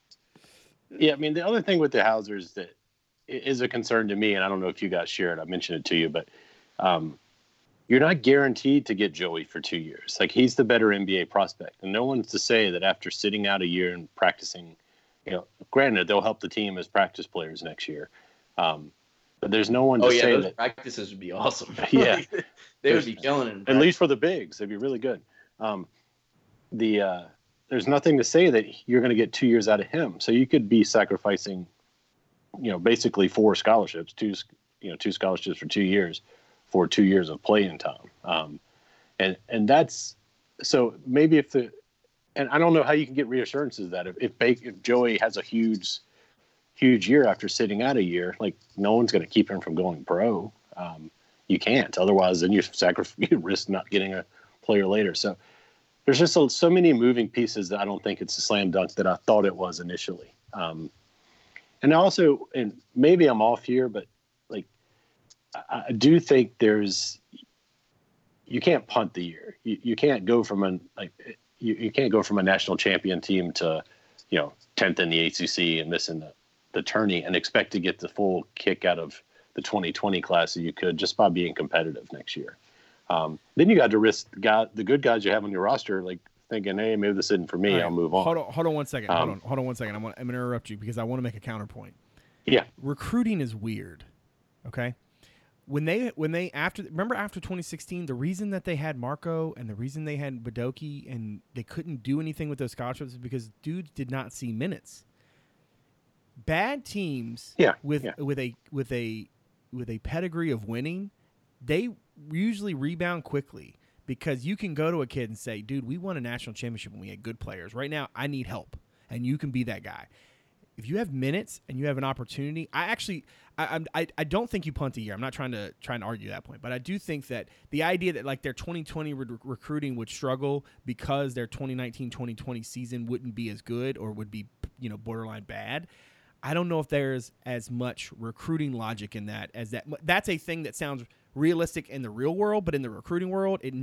Yeah, I mean the other thing with the Hausers that is a concern to me, and I don't know if you guys share it. I mentioned it to you, but um, you're not guaranteed to get Joey for two years. Like he's the better NBA prospect, and no one's to say that after sitting out a year and practicing, you know, granted they'll help the team as practice players next year, um, but there's no one to Oh yeah, say those that. practices would be awesome. [laughs] Yeah. [laughs] they would be killing it. At least for the bigs, they'd be really good. Um, the uh, there's nothing to say that you're going to get two years out of him. So you could be sacrificing, you know, basically four scholarships, two you know two scholarships for two years, for two years of playing time. Um, and and that's so maybe if the and I don't know how you can get reassurances that if if, Bake, if Joey has a huge huge year after sitting out a year, like no one's going to keep him from going pro. Um, you can't. Otherwise, then you [laughs] sacrifice, you risk not getting a player later. So there's just so, so many moving pieces that I don't think it's a slam dunk that I thought it was initially. Um, and also, and maybe I'm off here, but I, do think there's you can't punt the year. You, you can't go from a like you, you can't go from a national champion team to you know 10th in the ACC and missing the the tourney and expect to get the full kick out of the 2020 class that you could just by being competitive next year. Um, then you got to risk the, guy, the good guys you have on your roster, like thinking, hey, maybe this isn't for me. Right, I'll move on. Hold on, hold on one second. hold Um, on, hold on one second. I'm gonna, I'm gonna interrupt you because I want to make a counterpoint. Yeah. recruiting is weird. Okay, when they when they after remember after 2016, the reason that they had Marco and the reason they had Badocchi and they couldn't do anything with those scholarships is because dudes did not see minutes. Bad teams, Yeah, with yeah. with a with a with a pedigree of winning, they usually rebound quickly because you can go to a kid and say, "Dude, we won a national championship and we had good players. Right now, I need help." And you can be that guy. If you have minutes and you have an opportunity, I actually I, I, I don't think you punt a year. I'm not trying to trying to argue that point, but I do think that the idea that like their 2020 re- recruiting would struggle because their 2019-2020 season wouldn't be as good or would be you know borderline bad. I don't know if there's as much recruiting logic in that as that. That's a thing that sounds realistic in the real world, but in the recruiting world, it,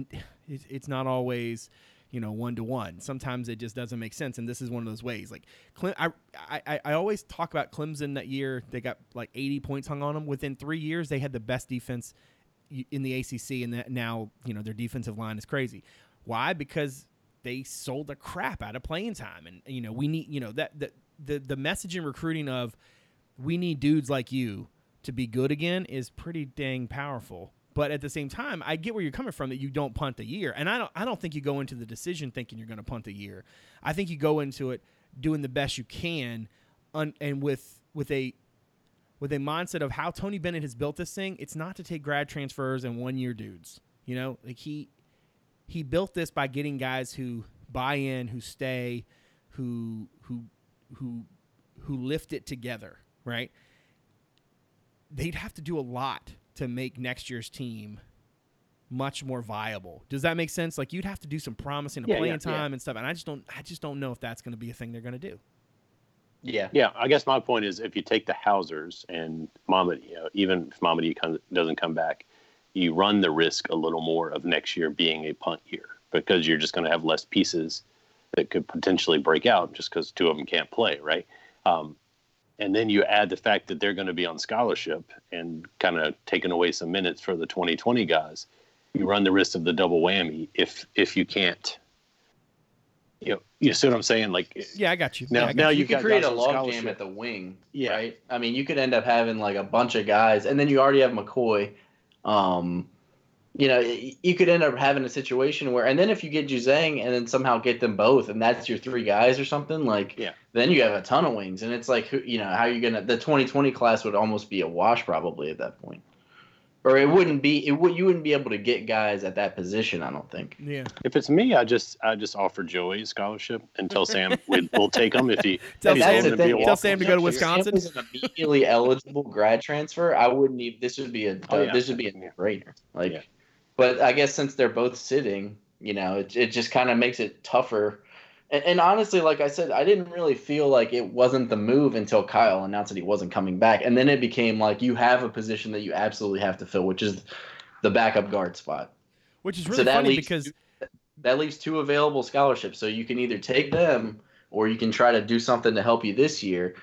it's not always you know one to one. Sometimes it just doesn't make sense, and this is one of those ways. Like Clem, I, I I always talk about Clemson that year. They got like 80 points hung on them. Within three years, they had the best defense in the ACC, and that now you know their defensive line is crazy. Why? Because they sold the crap out of playing time, and you know we need you know that the the the message in recruiting of we need dudes like you to be good again is pretty dang powerful. But at the same time, I get where you're coming from that you don't punt a year, and I don't. I don't think you go into the decision thinking you're going to punt a year. I think you go into it doing the best you can, un, and with with a with a mindset of how Tony Bennett has built this thing. It's not to take grad transfers and one year dudes. You know, like he he built this by getting guys who buy in, who stay, who who who who lift it together. Right? They'd have to do a lot to make next year's team much more viable. Does that make sense? Like you'd have to do some promising yeah, playing yeah, time yeah. and stuff, and I just don't, I just don't know if that's going to be a thing they're going to do. Yeah, yeah. I guess my point is, if you take the Hausers and Mamadi, you know, even if Mamadi doesn't come back, you run the risk a little more of next year being a punt year because you're just going to have less pieces that could potentially break out just because two of them can't play, right? Um, and then you add the fact that they're going to be on scholarship and kind of taking away some minutes for the 2020 guys you run the risk of the double whammy if if you can't. You know you see what i'm saying? Like yeah i got you. now yeah, now you, you can create a log jam at the wing yeah. right? I mean you could end up having like a bunch of guys and then you already have McKoy um you know, you could end up having a situation where, and then if you get Juzang and then somehow get them both, and that's your three guys or something, like, yeah, then you have a ton of wings, and it's like, you know, how are you gonna? The 2020 class would almost be a wash probably at that point, or it wouldn't be. It would you wouldn't be able to get guys at that position. I don't think. Yeah. If it's me, I just I just offer Joey a scholarship and tell Sam we, [laughs] will take him if he. tell, if Sam, to, tell Sam to go to Wisconsin. If Sam was an immediately eligible grad transfer. I wouldn't even. This would be a. Oh, yeah. This would be a no-brainer. Like. Yeah but I guess since they're both sitting, you know, it, it just kind of makes it tougher. And, and, honestly, like I said, I didn't really feel like it wasn't the move until Kyle announced that he wasn't coming back. And then it became like you have a position that you absolutely have to fill, which is the backup guard spot. Which is really so funny because that leaves two available scholarships. So you can either take them or you can try to do something to help you this year.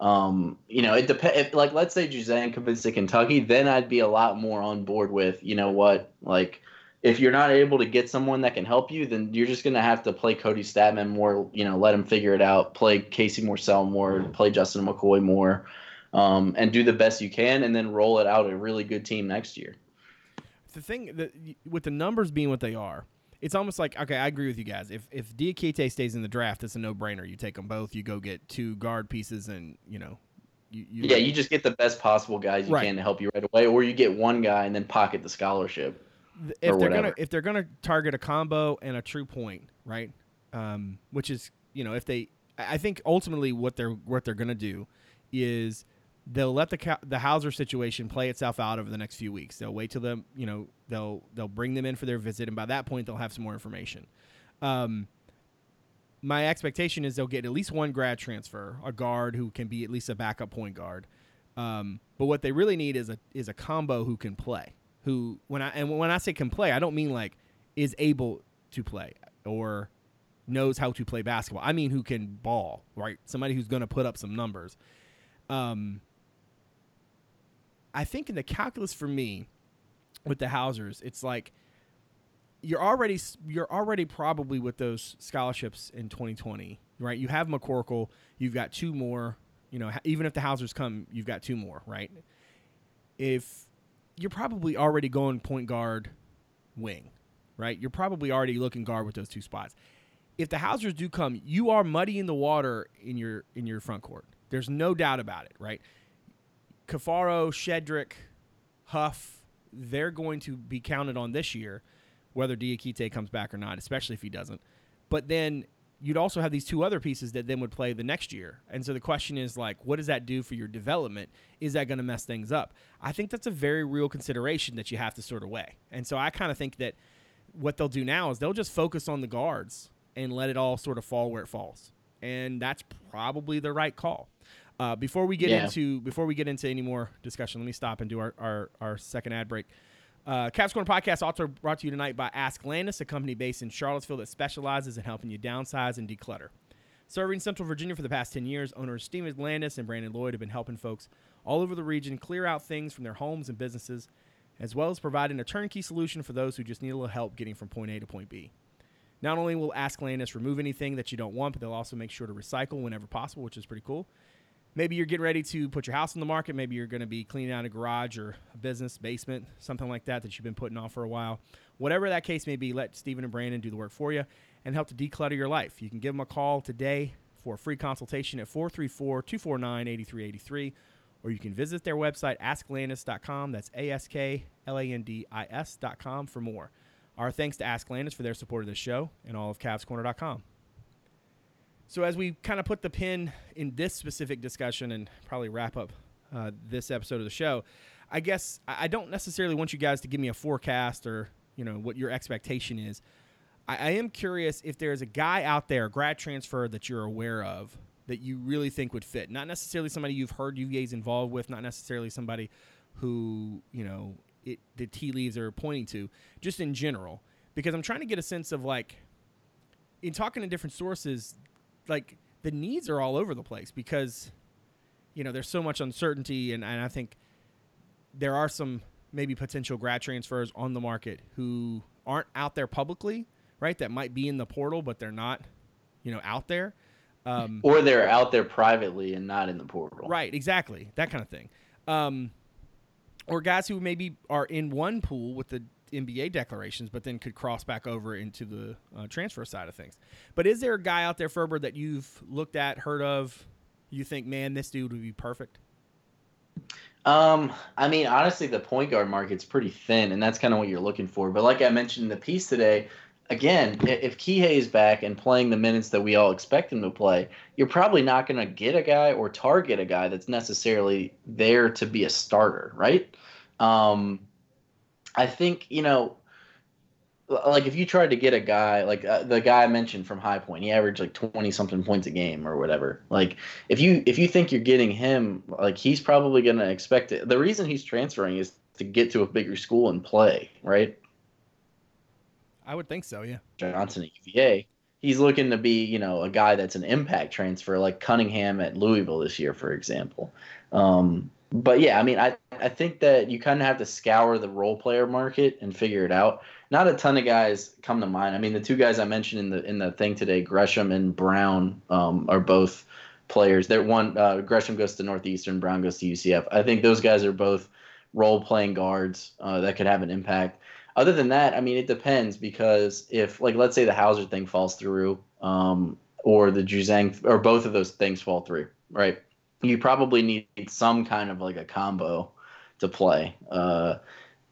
Um, you know, it depends. Like, let's say Juzang commits to Kentucky, then I'd be a lot more on board with, you know what, like, if you're not able to get someone that can help you, then you're just gonna have to play Cody Stattmann more. You know, let him figure it out. Play Casey Morsell more. Play Justin McKoy more, um, and do the best you can, and then roll it out a really good team next year. The thing that with the numbers being what they are, it's almost like okay, I agree with you guys. If if Diakite stays in the draft, it's a no brainer. You take them both. You go get two guard pieces, and you know, you, you yeah, you just get the best possible guys you right. can to help you right away, or you get one guy and then pocket the scholarship. If they're gonna if they're gonna target a combo and a true point, right? Um, which is you know if they, I think ultimately what they're what they're gonna do is they'll let the the Hauser situation play itself out over the next few weeks. They'll wait till them, you know, they'll they'll bring them in for their visit, and by that point they'll have some more information. Um, my expectation is they'll get at least one grad transfer, a guard who can be at least a backup point guard. Um, but what they really need is a is a combo who can play. Who when I and when I say can play, I don't mean like is able to play or knows how to play basketball. I mean who can ball, right? Somebody who's going to put up some numbers. Um, I think in the calculus for me with the Hausers, it's like you're already you're already probably with those scholarships in 2020, right? You have McCorkle, you've got two more. You know, even if the Hausers come, you've got two more, right? If you're probably already going point guard, wing, right? You're probably already looking guard with those two spots. If the Hausers do come, you are muddying the water in your in your front court. There's no doubt about it, right? Caffaro, Shedrick, Huff, they're going to be counted on this year, whether Diakite comes back or not, especially if he doesn't. But then you'd also have these two other pieces that then would play the next year. And so the question is like, what does that do for your development? Is that going to mess things up? I think that's a very real consideration that you have to sort of weigh. And so I kind of think that what they'll do now is they'll just focus on the guards and let it all sort of fall where it falls. And that's probably the right call. Uh, before we get Yeah. into before we get into any more discussion, let me stop and do our, our, our second ad break. Uh, Cavs Corner Podcast also brought to you tonight by Ask Landis, a company based in Charlottesville that specializes in helping you downsize and declutter. Serving Central Virginia for the past 10 years, owners Steven Landis and Brandon Lloyd have been helping folks all over the region clear out things from their homes and businesses, as well as providing a turnkey solution for those who just need a little help getting from point A to point B. Not only will Ask Landis remove anything that you don't want, but they'll also make sure to recycle whenever possible, which is pretty cool. Maybe you're getting ready to put your house on the market. Maybe you're going to be cleaning out a garage or a business basement, something like that that you've been putting off for a while. Whatever that case may be, let Stephen and Brandon do the work for you and help to declutter your life. You can give them a call today for a free consultation at 434 249 8383, or you can visit their website, asklandis.com. That's A S K L A N D I S.com for more. Our thanks to Ask Landis for their support of this show and all of CavsCorner.com. So as we kind of put the pin in this specific discussion and probably wrap up uh, this episode of the show, I guess I don't necessarily want you guys to give me a forecast or you know what your expectation is. I, I am curious if there's a guy out there, grad transfer that you're aware of that you really think would fit. Not necessarily somebody you've heard UVA's involved with, not necessarily somebody who you know it, the tea leaves are pointing to, just in general. Because I'm trying to get a sense of like, in talking to different sources, like the needs are all over the place because you know there's so much uncertainty and, and i think there are some maybe potential grad transfers on the market who aren't out there publicly right that might be in the portal but they're not you know out there um, Or they're out there privately and not in the portal. right exactly that kind of thing um, or guys who maybe are in one pool with the NBA declarations, but then could cross back over into the uh, transfer side of things. But is there a guy out there, Ferber, that you've looked at, heard of? You think, man, this dude would be perfect? Um, I mean, honestly, the point guard market's pretty thin, and that's kind of what you're looking for. But like I mentioned in the piece today, again, if Kihei is back and playing the minutes that we all expect him to play, you're probably not going to get a guy or target a guy that's necessarily there to be a starter, right? Um, I think you know, like if you tried to get a guy like uh, the guy I mentioned from High Point, he averaged like twenty something points a game or whatever. Like if you if you think you're getting him, like he's probably going to expect it. The reason he's transferring is to get to a bigger school and play, right? I would think so, yeah. Johnson at UVA. He's looking to be, you know, a guy that's an impact transfer, like Cunningham at Louisville this year, for example. Um, but yeah, I mean, I, I think that you kind of have to scour the role player market and figure it out. Not a ton of guys come to mind. I mean, the two guys I mentioned in the in the thing today, Gresham and Brown, um, are both players. They're one. Uh, Gresham goes to Northeastern, Brown goes to UCF. I think those guys are both role playing guards uh, that could have an impact. Other than that, I mean, it depends because if, like, let's say the Hauser thing falls through, um, or the Juzang, or both of those things fall through, right? You probably need some kind of like a combo to play, uh,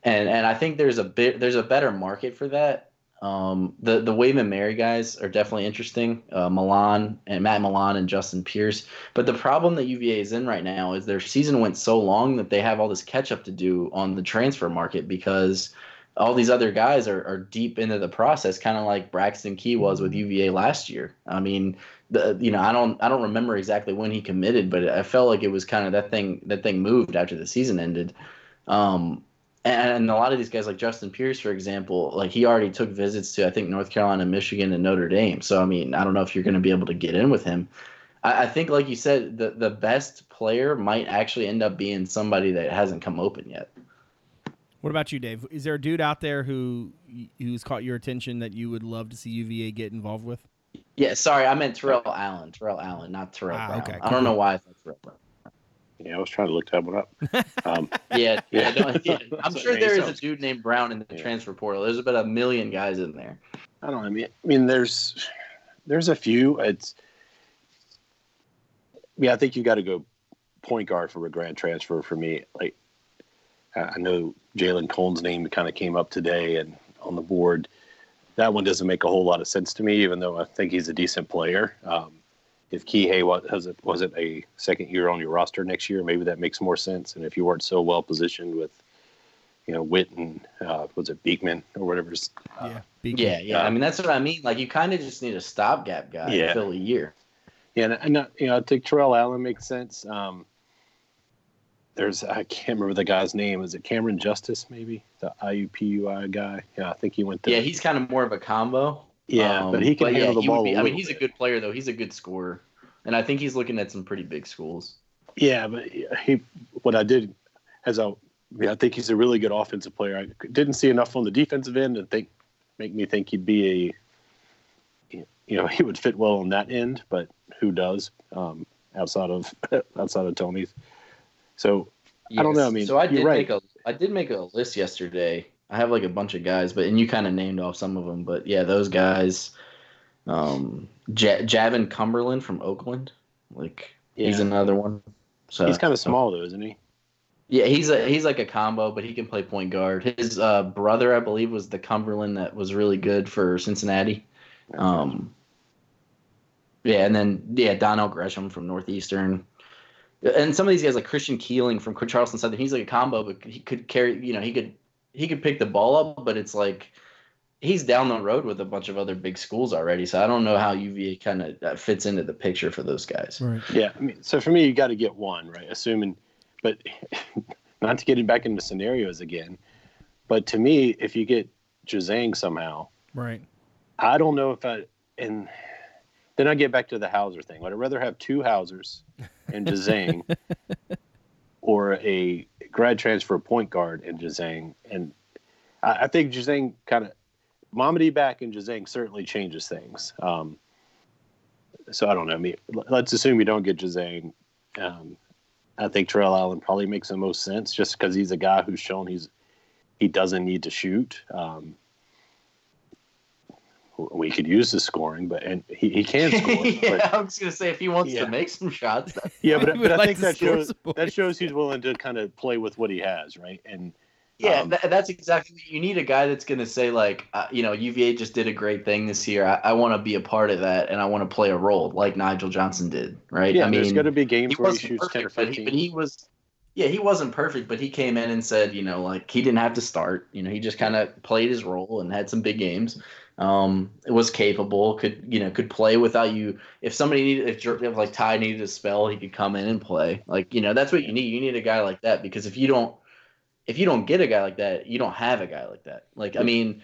and and I think there's a bit there's a better market for that. Um, the the William and Mary guys are definitely interesting. Uh, Milon and Matt Milon and Justin Pierce. But the problem that UVA is in right now is their season went so long that they have all this catch up to do on the transfer market because all these other guys are, are deep into the process, kind of like Braxton Key was with UVA last year. I mean, the you know I don't I don't remember exactly when he committed, but I felt like it was kind of that thing that thing moved after the season ended. Um, and, and a lot of these guys, like Justin Pierce, for example, like he already took visits to I think North Carolina, Michigan, and Notre Dame. So I mean, I don't know if you're going to be able to get in with him. I, I think, like you said, the the best player might actually end up being somebody that hasn't come open yet. What about you, Dave? Is there a dude out there who who's caught your attention that you would love to see UVA get involved with? Yeah, sorry, I meant Terrell Allen. Terrell Allen, not Terrell Ah, Brown. okay, I don't know why I thought Terrell Brown. Yeah, I was trying to look that one up. [laughs] Um, Yeah, [laughs] yeah, Yeah. yeah. I'm sure what there makes is a dude named Brown in the Yeah. transfer portal. There's about a million guys in there. I don't know. I mean, I mean, there's there's a few. It's yeah. I think you got to go point guard for a grad transfer for me. Like, I know Jalen Cole's name kind of came up today and on the board. That one doesn't make a whole lot of sense to me, even though I think he's a decent player. Um, if Kihei was it was it a second year on your roster next year, maybe that makes more sense. And if you weren't so well positioned with, you know, Witt and uh, was it Beekman or whatever? Uh, yeah, Beekman. yeah, yeah. I mean, that's what I mean. Like, you kind of just need a stopgap guy yeah. to fill a year. Yeah, and, and you know, I think Terrell Allen makes sense. Um, there's I can't remember the guy's name. Is it Cameron Justice? Maybe the IUPUI guy. Yeah, I think he went. There. Yeah, he's kind of more of a combo. Yeah, um, but he can but handle yeah, the ball. Be, I mean, he's a good player though. He's a good scorer, and I think he's looking at some pretty big schools. Yeah, but he. What I did, as I, yeah, I think he's a really good offensive player. I didn't see enough on the defensive end to think, make me think he'd be a, you know, he would fit well on that end. But who does um, outside of [laughs] outside of Tony's? So yes. I don't know. I mean, so I did right. make a I did make a list yesterday I have like a bunch of guys, but and you kind of named off some of them, but yeah, those guys. Um, J- Jaevin Cumberland from Oakland, like yeah. he's another one. So he's kind of small though, isn't he? Yeah, he's a he's like a combo, but he can play point guard. His uh, brother, I believe, was the Cumberland that was really good for Cincinnati. Um, yeah, and then yeah, Donnell Gresham from Northeastern, and some of these guys like Christian Keeling from Charleston Southern. He's like a combo, but he could carry. You know, he could he could pick the ball up, but it's like he's down the road with a bunch of other big schools already. So I don't know how UVA kind of uh, fits into the picture for those guys. Right. Yeah. I mean, so for me, you got to get one, right? Assuming, but [laughs] not to get it back into scenarios again, but to me, if you get Juzang somehow, right? I don't know if I and then I get back to the Hauser thing. Would I rather have two Hausers and Juzang [laughs] or a grad transfer point guard in Juzang. And I, I think Juzang kind of Mamadi back in Juzang certainly changes things. Um, so I don't know. I mean, let's assume we don't get Juzang. Um, I think Terrell Allen probably makes the most sense just because he's a guy who's shown he's he doesn't need to shoot. Um, we could use the scoring, but and he, he can [laughs] score. yeah, but, I was gonna say if he wants yeah. to make some shots. [laughs] yeah, but, but I think that shows that shows he's willing to kind of play with what he has, right? And yeah, um, that's exactly. You need a guy that's gonna say like, uh, you know, UVA just did a great thing this year. I, I want to be a part of that, and I want to play a role like Nigel Johnson did, right? Yeah, I mean, there's going to be games he where he shoots perfect, ten or fifteen. But he, but he was yeah, he wasn't perfect, but he came in and said, you know, like he didn't have to start. You know, he just kind of played his role and had some big games um, was capable, could you know could play without you. If somebody needed, if, if like Ty needed a spell, he could come in and play. Like you know, that's what you need. You need a guy like that because if you don't, if you don't get a guy like that, you don't have a guy like that. Like I mean,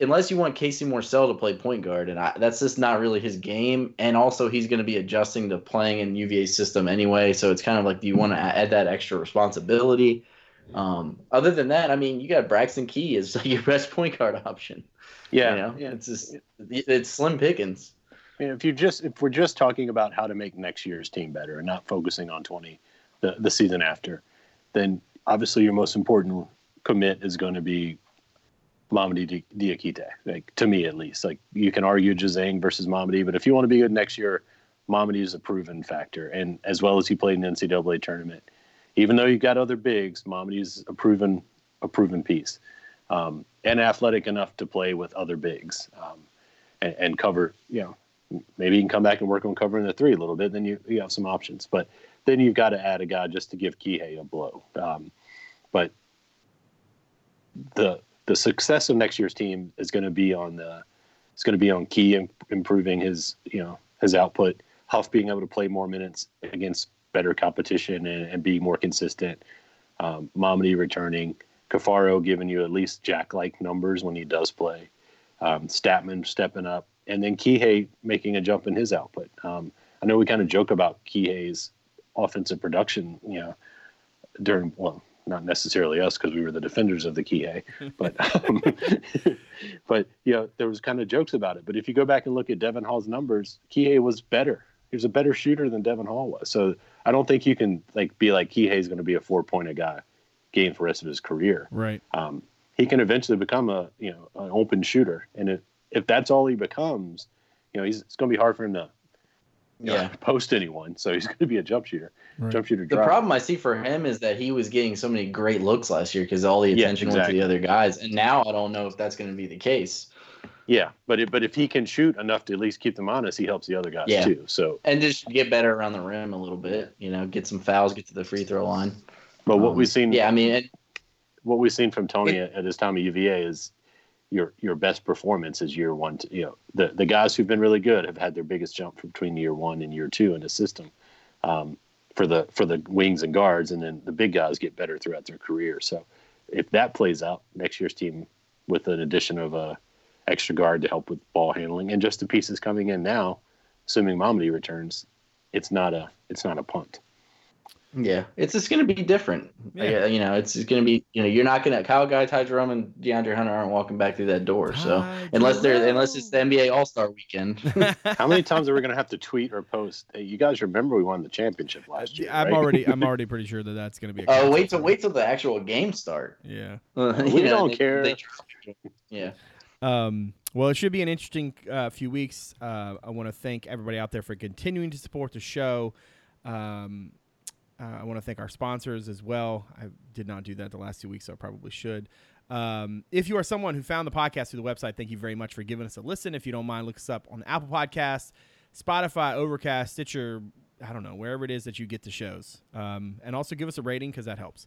unless you want Casey Morsell to play point guard, and I, that's just not really his game. And also, he's going to be adjusting to playing in UVA system anyway. So it's kind of like, do you want to add that extra responsibility? Um, other than that, I mean, you got Braxton Key as your best point guard option. Yeah, you know? yeah. It's just it's slim pickings. I mean, if you just if we're just talking about how to make next year's team better and not focusing on twenty the the season after, then obviously your most important commit is going to be Mamadi Diakite. Like to me at least, like you can argue Juzang versus Mamadi, but if you want to be good next year, Mamadi is a proven factor, and as well as he played in the NCAA tournament, even though you've got other bigs, Mamadi is a proven a proven piece um, and athletic enough to play with other bigs um, and, and, cover. You know, maybe you can come back and work on covering the three a little bit. Then you you have some options, but then you've got to add a guy just to give Kihei a blow. Um, but the the success of next year's team is going to be on the it's going to be on Key improving his you know his output, Huff being able to play more minutes against better competition and, and being more consistent, um, returning, Caffaro giving you at least Jack like numbers when he does play. Um, Stattmann stepping up, and then Kihei making a jump in his output. Um, I know we kind of joke about Kihei's offensive production, you know, during well, not necessarily us because we were the defenders of the Kihei, [laughs] but um, [laughs] but you know there was kind of jokes about it. But if you go back and look at Devon Hall's numbers, Kihei was better. He was a better shooter than Devon Hall was. So I don't think you can like be like Kihei's going to be a four point guy game for the rest of his career. Right. Um, he can eventually become a you know an open shooter, and if if that's all he becomes, you know, he's it's going to be hard for him to Yeah. [laughs] post anyone. So he's going to be a jump shooter, Right. jump shooter. The problem I see for him is that he was getting so many great looks last year because all the Yeah, attention went to the other guys, and now I don't know if that's going to be the case. Yeah, but it, but if he can shoot enough to at least keep them honest, he helps the other guys Yeah. too. So, And just get better around the rim a little bit, you know, get some fouls, get to the free throw line. But what Um, we've seen, Yeah, I mean, it, what we've seen from Tony at, at his time at UVA is your your best performance is year one. To, you know, the the guys who've been really good have had their biggest jump between year one and year two in the system. Um, for the for the wings and guards, and then the big guys get better throughout their career. So, if that plays out, next year's team with an addition of a extra guard to help with ball handling and just the pieces coming in now, assuming Mamadi returns, it's not a it's not a punt. Yeah, it's just going to be different. Yeah. Like, you know, it's going to be, you know, you're not going to, Kyle Guy, Ty Jerome, and DeAndre Hunter aren't walking back through that door. So, Ty unless they're, unless it's the NBA All Star weekend. [laughs] How many times are we going to have to tweet or post? Hey, you guys remember we won the championship last year? I'm right? already I'm [laughs] already pretty sure that that's going to be. Oh, concept wait till wait till the actual game start. Yeah. [laughs] we don't care. yeah. Um, well, it should be an interesting uh, few weeks. Uh, I want to thank everybody out there for continuing to support the show. Um, uh, I want to thank our sponsors as well. I did not do that the last two weeks, so I probably should. Um, if you are someone who found the podcast through the website, thank you very much for giving us a listen. If you don't mind, look us up on Apple Podcasts, Spotify, Overcast, Stitcher, I don't know, wherever it is that you get the shows. Um, and also give us a rating because that helps.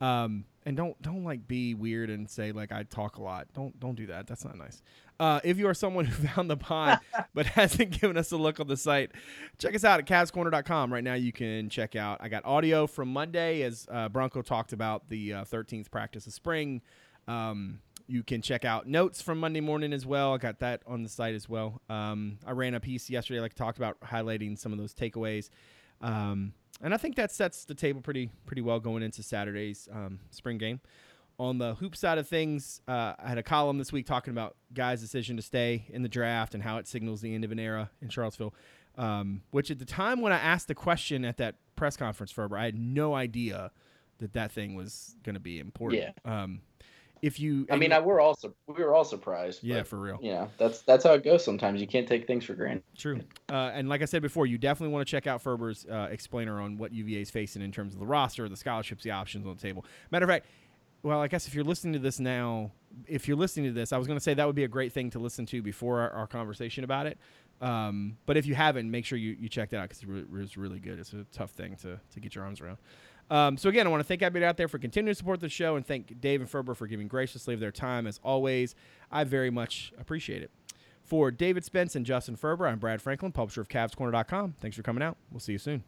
Um, and don't don't like be weird and say like I talk a lot. Don't don't do that. That's not nice. Uh, if you are someone [laughs] who found the pod [laughs] but hasn't given us a look on the site, check us out at CavsCorner.com. Right now, you can check out. I got audio from Monday as uh, Bronco talked about the uh, 13th practice of spring. Um, you can check out notes from Monday morning as well. I got that on the site as well. Um, I ran a piece yesterday, like I talked about, highlighting some of those takeaways. Um, and I think that sets the table pretty pretty well going into Saturday's um, spring game. On the hoop side of things, uh, I had a column this week talking about Guy's decision to stay in the draft and how it signals the end of an era in Charlottesville. Um, which at the time when I asked the question at that press conference, Ferber, I had no idea that that thing was going to be important. Yeah. Um, if you, I mean, I, we're all su- we were all surprised. yeah, but, for real. you know, that's that's how it goes. Sometimes you can't take things for granted. True. Uh, and like I said before, you definitely want to check out Ferber's uh, explainer on what UVA is facing in terms of the roster, the scholarships, the options on the table. Matter of fact, well, I guess if you're listening to this now, if you're listening to this, I was going to say that would be a great thing to listen to before our, our conversation about it. Um, but if you haven't, make sure you, you check that out because it it's really good. It's a tough thing to, to get your arms around. Um, so again, I want to thank everybody out there for continuing to support the show and thank Dave and Ferber for giving graciously of their time as always. I very much appreciate it. For David Spence and Justin Ferber, I'm Brad Franklin, publisher of CavsCorner.com. Thanks for coming out. We'll see you soon.